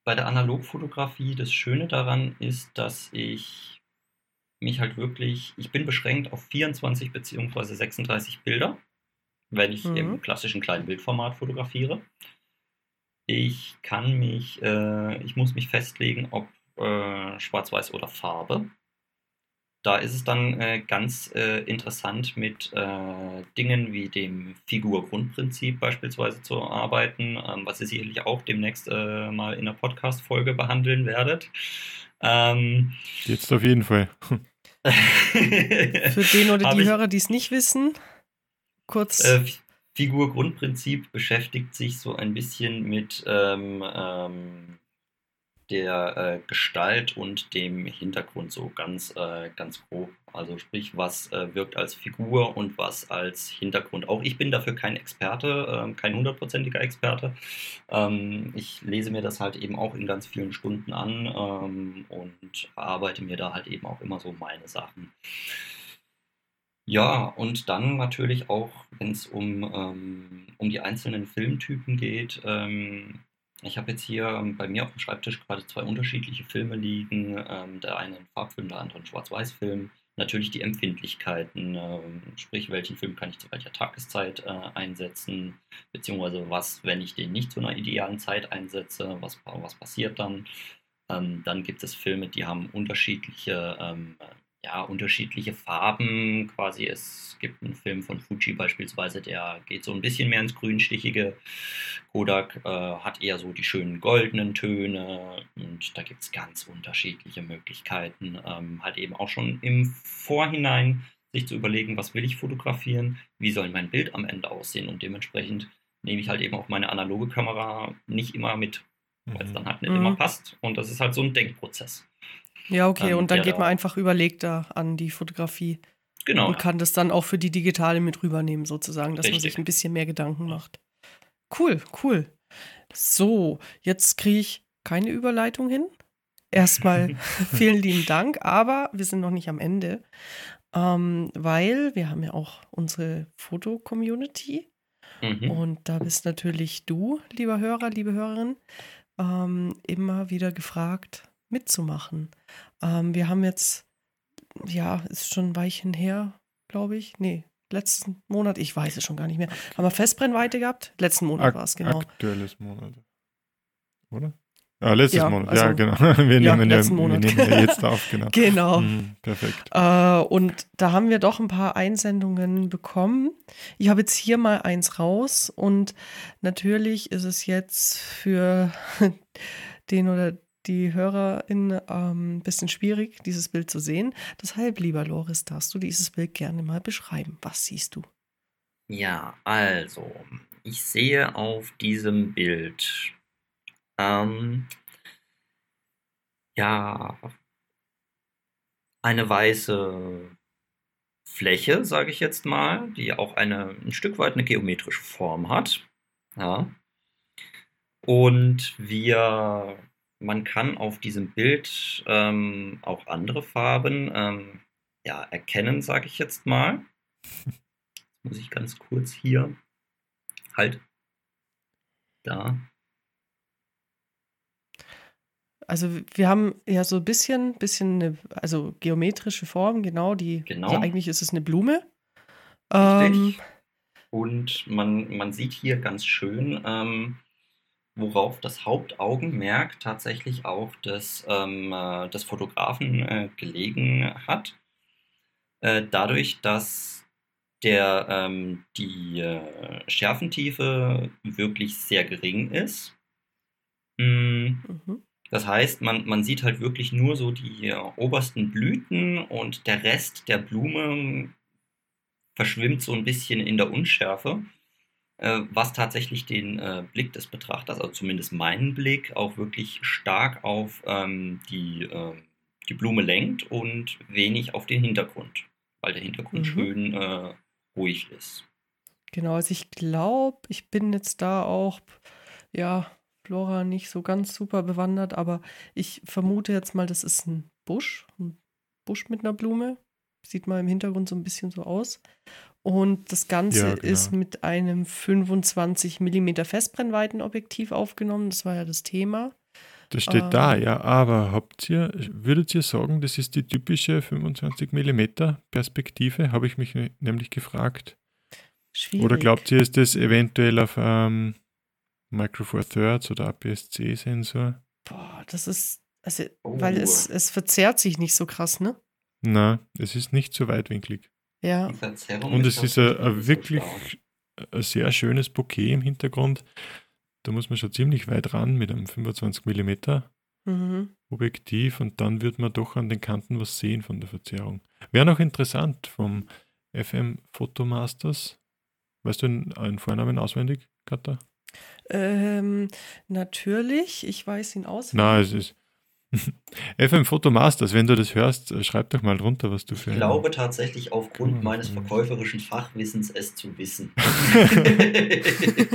bei der Analogfotografie das Schöne daran ist, dass ich mich halt wirklich, ich bin beschränkt auf 24 bzw. 36 Bilder, wenn ich mhm. im klassischen kleinen Bildformat fotografiere. Ich kann mich, äh, ich muss mich festlegen, ob äh, Schwarz-Weiß oder Farbe. Da ist es dann äh, ganz äh, interessant, mit äh, Dingen wie dem Figur-Grundprinzip beispielsweise zu arbeiten, ähm, was ihr sicherlich auch demnächst äh, mal in einer Podcast-Folge behandeln werdet. Ähm, Jetzt auf jeden Fall. Für den oder die Hörer, die es nicht wissen, kurz. Äh, Figur-Grundprinzip beschäftigt sich so ein bisschen mit ähm, ähm der äh, Gestalt und dem Hintergrund so ganz, äh, ganz grob. Also sprich, was äh, wirkt als Figur und was als Hintergrund. Auch ich bin dafür kein Experte, ähm, kein hundertprozentiger Experte. Ähm, ich lese mir das halt eben auch in ganz vielen Stunden an ähm, und arbeite mir da halt eben auch immer so meine Sachen. Ja, und dann natürlich auch, wenn es um, ähm, um die einzelnen Filmtypen geht, ähm, ich habe jetzt hier ähm, bei mir auf dem Schreibtisch gerade zwei unterschiedliche Filme liegen. Ähm, der eine ein Farbfilm, der andere ein Schwarz-Weiß-Film. Natürlich die Empfindlichkeiten, ähm, sprich, welchen Film kann ich zu welcher Tageszeit äh, einsetzen, beziehungsweise was, wenn ich den nicht zu einer idealen Zeit einsetze, was, was passiert dann. Ähm, dann gibt es Filme, die haben unterschiedliche ähm, ja, unterschiedliche Farben. Quasi es gibt einen Film von Fuji beispielsweise, der geht so ein bisschen mehr ins Grünstichige. Kodak äh, hat eher so die schönen goldenen Töne und da gibt es ganz unterschiedliche Möglichkeiten. Ähm, halt eben auch schon im Vorhinein sich zu überlegen, was will ich fotografieren, wie soll mein Bild am Ende aussehen und dementsprechend nehme ich halt eben auch meine analoge Kamera nicht immer mit, weil es mhm. dann halt nicht mhm. immer passt und das ist halt so ein Denkprozess. Ja, okay, ähm, und dann geht man einfach überlegter an die Fotografie. Genau. Und kann das dann auch für die digitale mit rübernehmen, sozusagen, dass Richtig. man sich ein bisschen mehr Gedanken macht. Cool, cool. So, jetzt kriege ich keine Überleitung hin. Erstmal vielen lieben Dank, aber wir sind noch nicht am Ende, ähm, weil wir haben ja auch unsere Foto-Community. Mhm. Und da bist natürlich du, lieber Hörer, liebe Hörerin, ähm, immer wieder gefragt, mitzumachen. Ähm, wir haben jetzt, ja, ist schon ein Weilchen her, glaube ich. Nee, letzten Monat, ich weiß es schon gar nicht mehr. Haben wir Festbrennweite gehabt? Letzten Monat war es, genau. Aktuelles Monat. Oder? Ah, letztes ja, Monat, also, ja, genau. Wir ja, nehmen, ja, wir nehmen ja jetzt auf, genau. genau. Mhm, perfekt. Äh, und da haben wir doch ein paar Einsendungen bekommen. Ich habe jetzt hier mal eins raus und natürlich ist es jetzt für den oder die HörerInnen ähm, ein bisschen schwierig, dieses Bild zu sehen. Deshalb, lieber Loris, darfst du dieses Bild gerne mal beschreiben. Was siehst du? Ja, also, ich sehe auf diesem Bild, ähm, ja, eine weiße Fläche, sage ich jetzt mal, die auch eine, ein Stück weit eine geometrische Form hat. Ja. Und wir man kann auf diesem Bild ähm, auch andere Farben ähm, ja, erkennen, sage ich jetzt mal. Jetzt muss ich ganz kurz hier halt da. Also wir haben ja so ein bisschen, bisschen eine, also geometrische Form, genau, die genau. Also eigentlich ist es eine Blume. Ähm, Und man, man sieht hier ganz schön, ähm, worauf das Hauptaugenmerk tatsächlich auch des, ähm, äh, des Fotografen äh, gelegen hat. Äh, dadurch, dass der, ähm, die äh, Schärfentiefe wirklich sehr gering ist. Mhm. Mhm. Das heißt, man, man sieht halt wirklich nur so die äh, obersten Blüten und der Rest der Blume verschwimmt so ein bisschen in der Unschärfe. Äh, was tatsächlich den äh, Blick des Betrachters, also zumindest meinen Blick, auch wirklich stark auf ähm, die, äh, die Blume lenkt und wenig auf den Hintergrund, weil der Hintergrund mhm. schön äh, ruhig ist. Genau, also ich glaube, ich bin jetzt da auch, ja, Flora nicht so ganz super bewandert, aber ich vermute jetzt mal, das ist ein Busch, ein Busch mit einer Blume. Sieht mal im Hintergrund so ein bisschen so aus. Und das Ganze ja, genau. ist mit einem 25 mm Festbrennweitenobjektiv aufgenommen. Das war ja das Thema. Das steht ähm, da, ja. Aber habt ihr, würdet ihr sagen, das ist die typische 25 mm Perspektive? Habe ich mich nämlich gefragt. Schwierig. Oder glaubt ihr, ist das eventuell auf ähm, Micro Four Thirds oder APS-C-Sensor? Boah, das ist, also, oh. weil es, es verzerrt sich nicht so krass, ne? Na, es ist nicht so weitwinklig. Ja. Und es ist ein, ein wirklich ein sehr schönes Bouquet im Hintergrund. Da muss man schon ziemlich weit ran mit einem 25 mm mhm. Objektiv und dann wird man doch an den Kanten was sehen von der Verzerrung. Wäre noch interessant vom FM Photomasters. Weißt du einen Vornamen auswendig, Katha? Ähm, natürlich, ich weiß ihn auswendig. Na, es ist FM Photomasters, wenn du das hörst, äh, schreib doch mal drunter, was du für. Ich glaube tatsächlich aufgrund oh, meines verkäuferischen Fachwissens es zu wissen.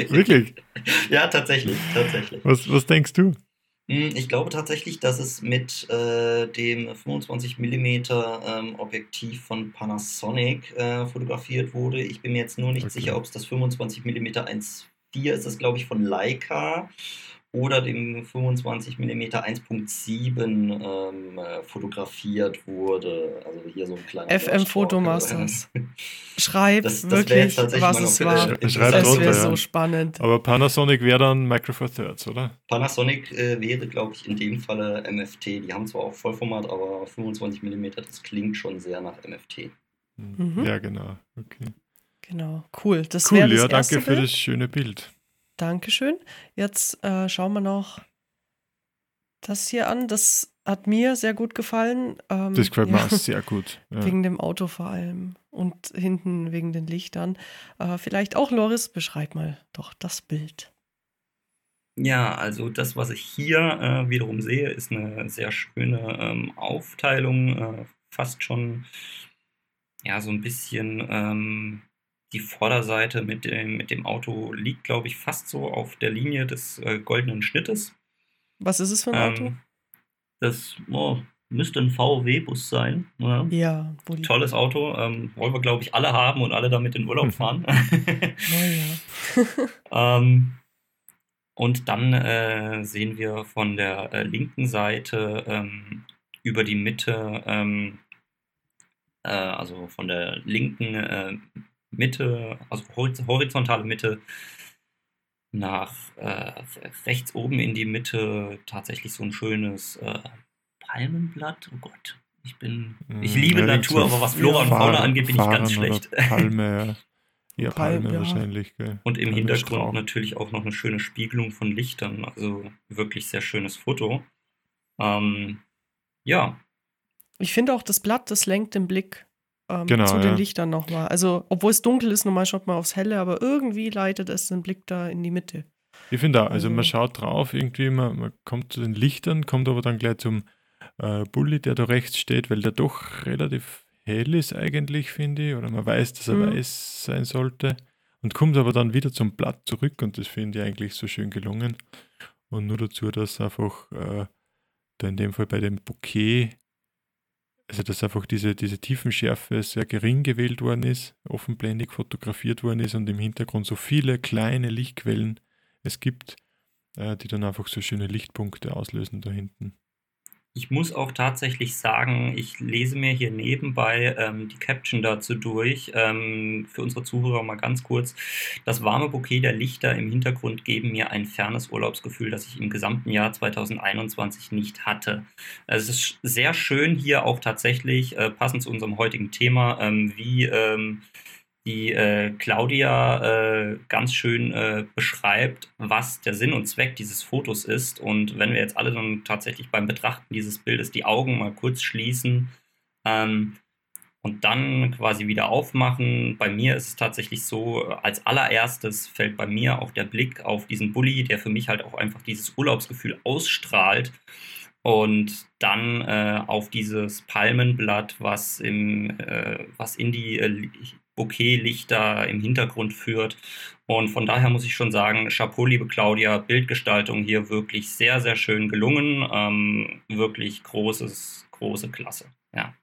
Wirklich? Ja, tatsächlich, tatsächlich. Was, was denkst du? Hm, ich glaube tatsächlich, dass es mit äh, dem 25 mm ähm, Objektiv von Panasonic äh, fotografiert wurde. Ich bin mir jetzt nur nicht okay. sicher, ob es das 25 mm 1.4 ist, das glaube ich von Leica oder dem 25 mm 1.7 ähm, äh, fotografiert wurde. Also hier so ein kleiner FM Fotomasters. Schreib Das- das wirklich, was es für- war. Sch- schreib Das wäre ja. so spannend. Aber Panasonic wäre dann Micro Four Thirds, oder? Panasonic äh, wäre, glaube ich, in dem Falle MFT. Die haben zwar auch Vollformat, aber 25 mm, das klingt schon sehr nach MFT. Mhm. Ja, genau. Okay. Genau, cool. Das Cool, wäre das ja, erste danke für Bild. das schöne Bild. Dankeschön. Jetzt äh, schauen wir noch das hier an. Das hat mir sehr gut gefallen. Ähm, Das gefällt mir ja, auch sehr gut. Ja. Wegen dem Auto vor allem und hinten wegen den Lichtern. Äh, vielleicht auch, Loris, beschreib mal doch das Bild. Ja, also das, was ich hier äh, wiederum sehe, ist eine sehr schöne ähm, Aufteilung, äh, fast schon ja so ein bisschen ähm, die Vorderseite mit dem, mit dem Auto liegt, glaube ich, fast so auf der Linie des äh, goldenen Schnittes. Was ist es für ein Auto? Ähm, das oh, müsste ein VW-Bus sein. Ja. Ja, Bulli. Tolles Auto, ähm, wollen wir, glaube ich, alle haben und alle damit in Urlaub fahren. Ja. Ähm, und dann äh, sehen wir von der äh, linken Seite ähm, über die Mitte, ähm, äh, also von der linken äh, Mitte, also horiz horizontale Mitte nach äh, rechts oben in die Mitte tatsächlich so ein schönes äh, Palmenblatt. Oh Gott, ich bin, ich Mm, liebe ja, Natur, aber was Flora und Fauna angeht, bin ich ganz schlecht. Palme, ja. Ja, Palm, Palme ja. wahrscheinlich. Gell. Und im Palme Hintergrund Strauch. natürlich auch noch eine schöne Spiegelung von Lichtern. Also wirklich sehr schönes Foto. Ähm, ja, Ich finde auch das Blatt, das lenkt den Blick ähm, Genau, zu den ja. Lichtern nochmal. Also, obwohl es dunkel ist, normal schaut man aufs Helle, aber irgendwie leitet es den Blick da in die Mitte. Ich finde auch, also man Also- schaut drauf, irgendwie, man, man kommt zu den Lichtern, kommt aber dann gleich zum äh, Bulli, der da rechts steht, weil der doch relativ hell ist eigentlich, finde ich, oder man weiß, dass er Mhm. weiß sein sollte und kommt aber dann wieder zum Blatt zurück und das finde ich eigentlich so schön gelungen. Und nur dazu, dass einfach äh, da in dem Fall bei dem Bouquet, also dass einfach diese, diese Tiefenschärfe sehr gering gewählt worden ist, offenblendig fotografiert worden ist und im Hintergrund so viele kleine Lichtquellen es gibt, äh, die dann einfach so schöne Lichtpunkte auslösen da hinten. Ich muss auch tatsächlich sagen, ich lese mir hier nebenbei ähm, die Caption dazu durch. Ähm, für unsere Zuhörer mal ganz kurz. Das warme Bouquet der Lichter im Hintergrund geben mir ein fernes Urlaubsgefühl, das ich im gesamten Jahr 2021 nicht hatte. Es ist sehr schön hier auch tatsächlich, äh, passend zu unserem heutigen Thema, ähm, wie ähm, die äh, Claudia äh, ganz schön äh, beschreibt, was der Sinn und Zweck dieses Fotos ist. Und wenn wir jetzt alle dann tatsächlich beim Betrachten dieses Bildes die Augen mal kurz schließen ähm, und dann quasi wieder aufmachen, bei mir ist es tatsächlich so, äh, als allererstes fällt bei mir auch der Blick auf diesen Bulli, der für mich halt auch einfach dieses Urlaubsgefühl ausstrahlt. Und dann äh, auf dieses Palmenblatt, was, im, äh, was in die Bouquet-Lichter im Hintergrund führt. Und von daher muss ich schon sagen, Chapeau, liebe Claudia, Bildgestaltung hier wirklich sehr, sehr schön gelungen. Ähm, wirklich großes, große Klasse. Ja.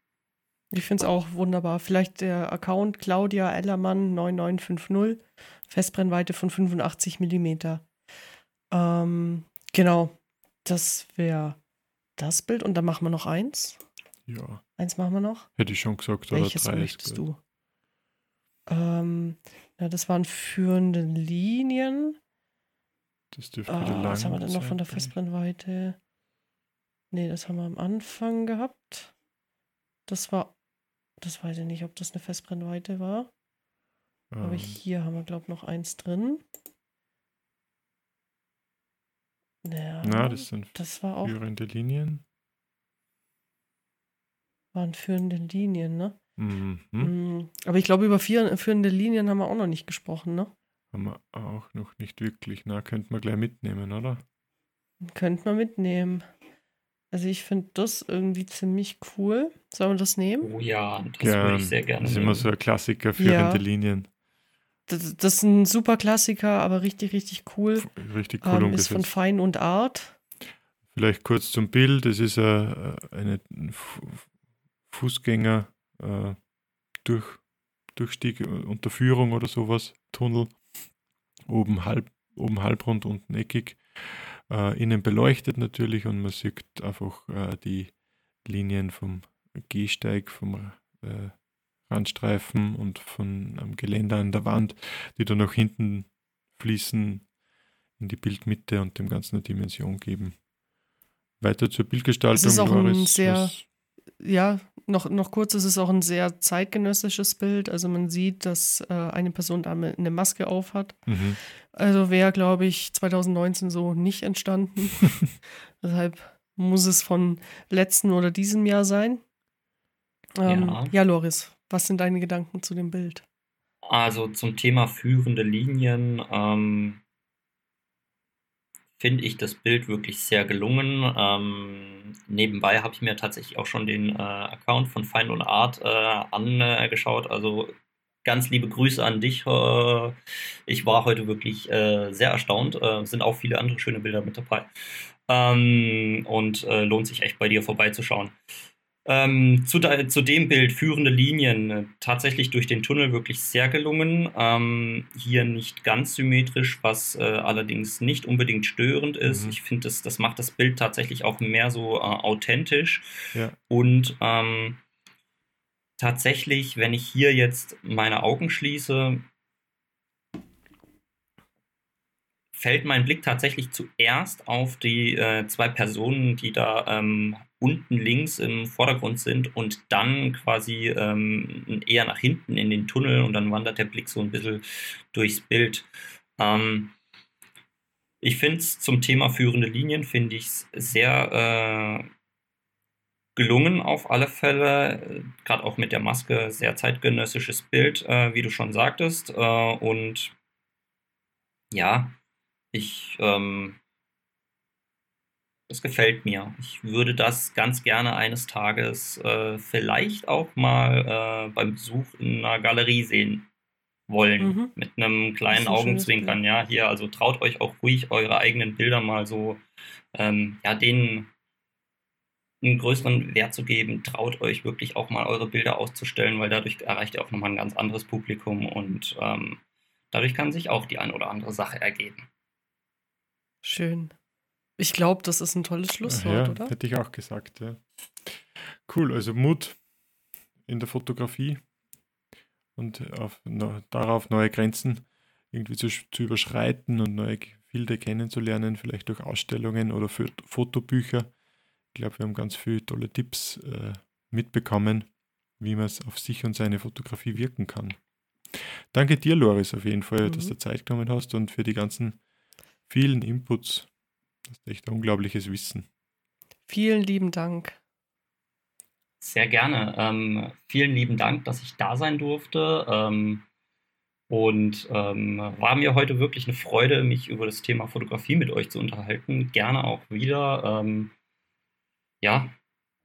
Ich finde es auch wunderbar. Vielleicht der Account Claudia Ellermann 9950, Festbrennweite von 85 mm. Ähm, genau, das wäre das Bild. Und dann machen wir noch eins. Ja, Eins machen wir noch. hätte ich schon gesagt. Oder Welches drei ist möchtest du? Ähm, ja, das waren führende Linien. Das dürfte Ah, lang was haben wir denn noch von der? Festbrennweite? Nee, das haben wir am Anfang gehabt. Das war, das weiß ich nicht, ob das eine Festbrennweite war. Aber Ähm, hier haben wir, glaube ich, noch eins drin. Ja, na, das sind das war auch, führende Linien. waren führende Linien, ne? Mhm. Mm, Aber ich glaube, über vier, führende Linien haben wir auch noch nicht gesprochen, ne? Haben wir auch noch nicht wirklich. Na, könnte man gleich mitnehmen, oder? Könnte man mitnehmen. Also ich finde das irgendwie ziemlich cool. Sollen wir das nehmen? Oh ja, das würde ich sehr gerne Das ist nehmen. immer so ein Klassiker, führende Ja. Linien. Das, das ist ein super Klassiker, aber richtig, richtig cool. Richtig cool Ähm, ist von. Fein und Art. Vielleicht kurz zum Bild. Es ist äh, eine Fu- Fußgänger äh, durch, Durchstieg, äh, Unterführung oder sowas, Tunnel. Oben halb, oben halbrund, unten eckig. äh, innen beleuchtet natürlich und man sieht einfach äh, die Linien vom Gehsteig, vom äh, Randstreifen und von einem Geländer an der Wand, die dann nach hinten fließen in die Bildmitte und dem Ganzen eine Dimension geben. Weiter zur Bildgestaltung. Es ist auch ein sehr, ja, noch, noch kurz, es ist auch ein sehr zeitgenössisches Bild. Also man sieht, dass äh, eine Person da eine Maske auf hat. Mhm. Also wäre, glaube ich, 2019 so nicht entstanden. Deshalb muss es von letzten oder diesem Jahr sein. Ähm, ja. ja, Loris, was sind deine Gedanken zu dem Bild? Also zum Thema führende Linien ähm, finde ich das Bild wirklich sehr gelungen. Ähm, nebenbei habe ich mir tatsächlich auch schon den äh, Account von Find und Art äh, angeschaut. Also ganz liebe Grüße an dich. Äh, ich war heute wirklich äh, sehr erstaunt. Äh, sind auch viele andere schöne Bilder mit dabei. Ähm, und äh, lohnt sich echt bei dir vorbeizuschauen. Ähm, zu, de, zu, dem Bild führende Linien äh, tatsächlich durch den Tunnel wirklich sehr gelungen. Ähm, hier nicht ganz symmetrisch, was äh, allerdings nicht unbedingt störend ist. Mhm. Ich finde, das, das macht das Bild tatsächlich auch mehr so äh, authentisch. Ja. Und ähm, tatsächlich, wenn ich hier jetzt meine Augen schließe, fällt mein Blick tatsächlich zuerst auf die äh, zwei Personen, die da ähm, unten links im Vordergrund sind und dann quasi ähm, eher nach hinten in den Tunnel und dann wandert der Blick so ein bisschen durchs Bild. Ähm, ich finde es zum Thema führende Linien, finde ich es sehr äh, gelungen auf alle Fälle, gerade auch mit der Maske, sehr zeitgenössisches Bild, äh, wie du schon sagtest. Äh, und ja, ich, ähm, das gefällt mir. Ich würde das ganz gerne eines Tages äh, vielleicht auch mal äh, beim Besuch in einer Galerie sehen wollen. Mhm. Mit einem kleinen Augenzwinkern. Ja, hier, also traut euch auch ruhig eure eigenen Bilder mal so, ähm, ja, denen einen größeren Wert zu geben. Traut euch wirklich auch mal eure Bilder auszustellen, weil dadurch erreicht ihr auch nochmal ein ganz anderes Publikum und ähm, dadurch kann sich auch die eine oder andere Sache ergeben. Schön. Ich glaube, das ist ein tolles Schlusswort, ja, oder? Hätte ich auch gesagt, ja. Cool, also Mut in der Fotografie und auf, no, darauf neue Grenzen irgendwie zu, zu, überschreiten und neue Gefilde kennenzulernen, vielleicht durch Ausstellungen oder für Fotobücher. Ich glaube, wir haben ganz viele tolle Tipps äh, mitbekommen, wie man es auf sich und seine Fotografie wirken kann. Danke dir, Loris, auf jeden Fall, mhm. dass du Zeit genommen hast und für die ganzen vielen Inputs. Das ist echt unglaubliches Wissen. Vielen lieben Dank. Sehr gerne. Ähm, vielen lieben Dank, dass ich da sein durfte. Ähm, und ähm, war mir heute wirklich eine Freude, mich über das Thema Fotografie mit euch zu unterhalten. Gerne auch wieder. Ähm, ja,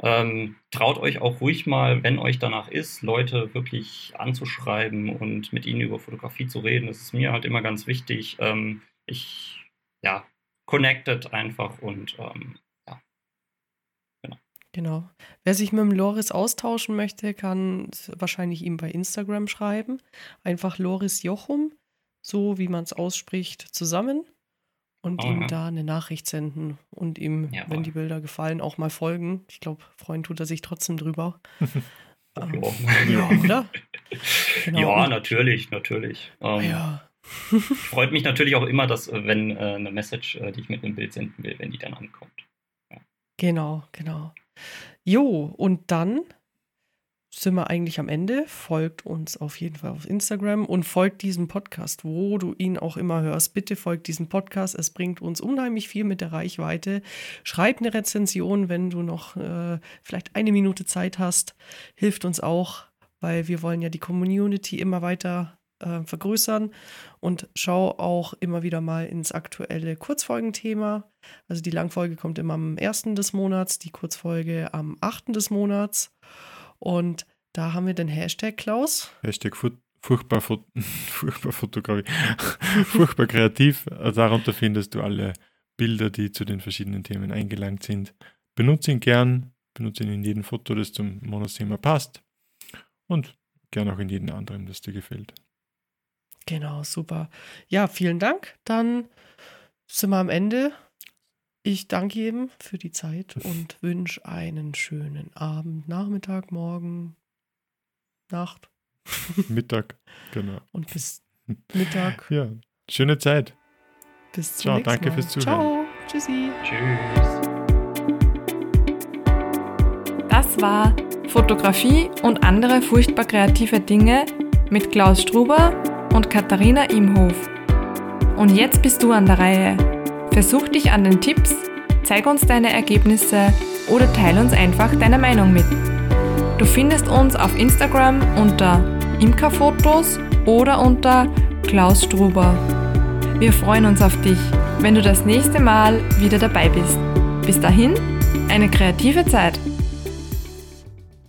ähm, traut euch auch ruhig mal, wenn euch danach ist, Leute wirklich anzuschreiben und mit ihnen über Fotografie zu reden. Das ist mir halt immer ganz wichtig. Ähm, ich ja, connected einfach und ähm, ja. Genau. Genau. Wer sich mit dem Loris austauschen möchte, kann wahrscheinlich ihm bei Instagram schreiben. Einfach Loris Jochum, so wie man es ausspricht, zusammen und oh, ihm ja. da eine Nachricht senden und ihm, ja, wenn die Bilder gefallen, auch mal folgen. Ich glaube, freuen tut er sich trotzdem drüber. ähm, ja, oder? Genau. Ja, natürlich, natürlich. Ähm, ja. Freut mich natürlich auch immer, dass, äh, wenn äh, eine Message, äh, die ich mit einem Bild senden will, wenn die dann ankommt. Ja. Genau, genau. Jo, und dann sind wir eigentlich am Ende. Folgt uns auf jeden Fall auf Instagram und folgt diesem Podcast, wo du ihn auch immer hörst. Bitte folgt diesem Podcast. Es bringt uns unheimlich viel mit der Reichweite. Schreib eine Rezension, wenn du noch äh, vielleicht eine Minute Zeit hast. Hilft uns auch, weil wir wollen ja die Community immer weiter äh, vergrößern und schau auch immer wieder mal ins aktuelle Kurzfolgenthema. Also die Langfolge kommt immer am 1. des Monats, die Kurzfolge am 8. des Monats. Und da haben wir den Hashtag, Klaus. Hashtag furchtbar, furchtbar Fotografie, furchtbar kreativ. Darunter findest du alle Bilder, die zu den verschiedenen Themen eingelangt sind. Benutze ihn gern, benutze ihn in jedem Foto, das zum Monatsthema passt. Und gern auch in jedem anderen, das dir gefällt. Genau, super. Ja, vielen Dank. Dann sind wir am Ende. Ich danke jedem für die Zeit und wünsche einen schönen Abend, Nachmittag, Morgen, Nacht Mittag, genau. und bis Mittag. Ja, schöne Zeit. Bis zum Ciao, nächsten danke Mal. fürs Zuhören. Ciao. Tschüssi. Tschüss. Das war Fotografie und andere furchtbar kreative Dinge mit Klaus Struber und Katharina Imhof. Und jetzt bist du an der Reihe. Versuch dich an den Tipps, zeig uns deine Ergebnisse oder teile uns einfach deine Meinung mit. Du findest uns auf Instagram unter Imkerfotos oder unter Klaus Struber. Wir freuen uns auf dich, wenn du das nächste Mal wieder dabei bist. Bis dahin, eine kreative Zeit.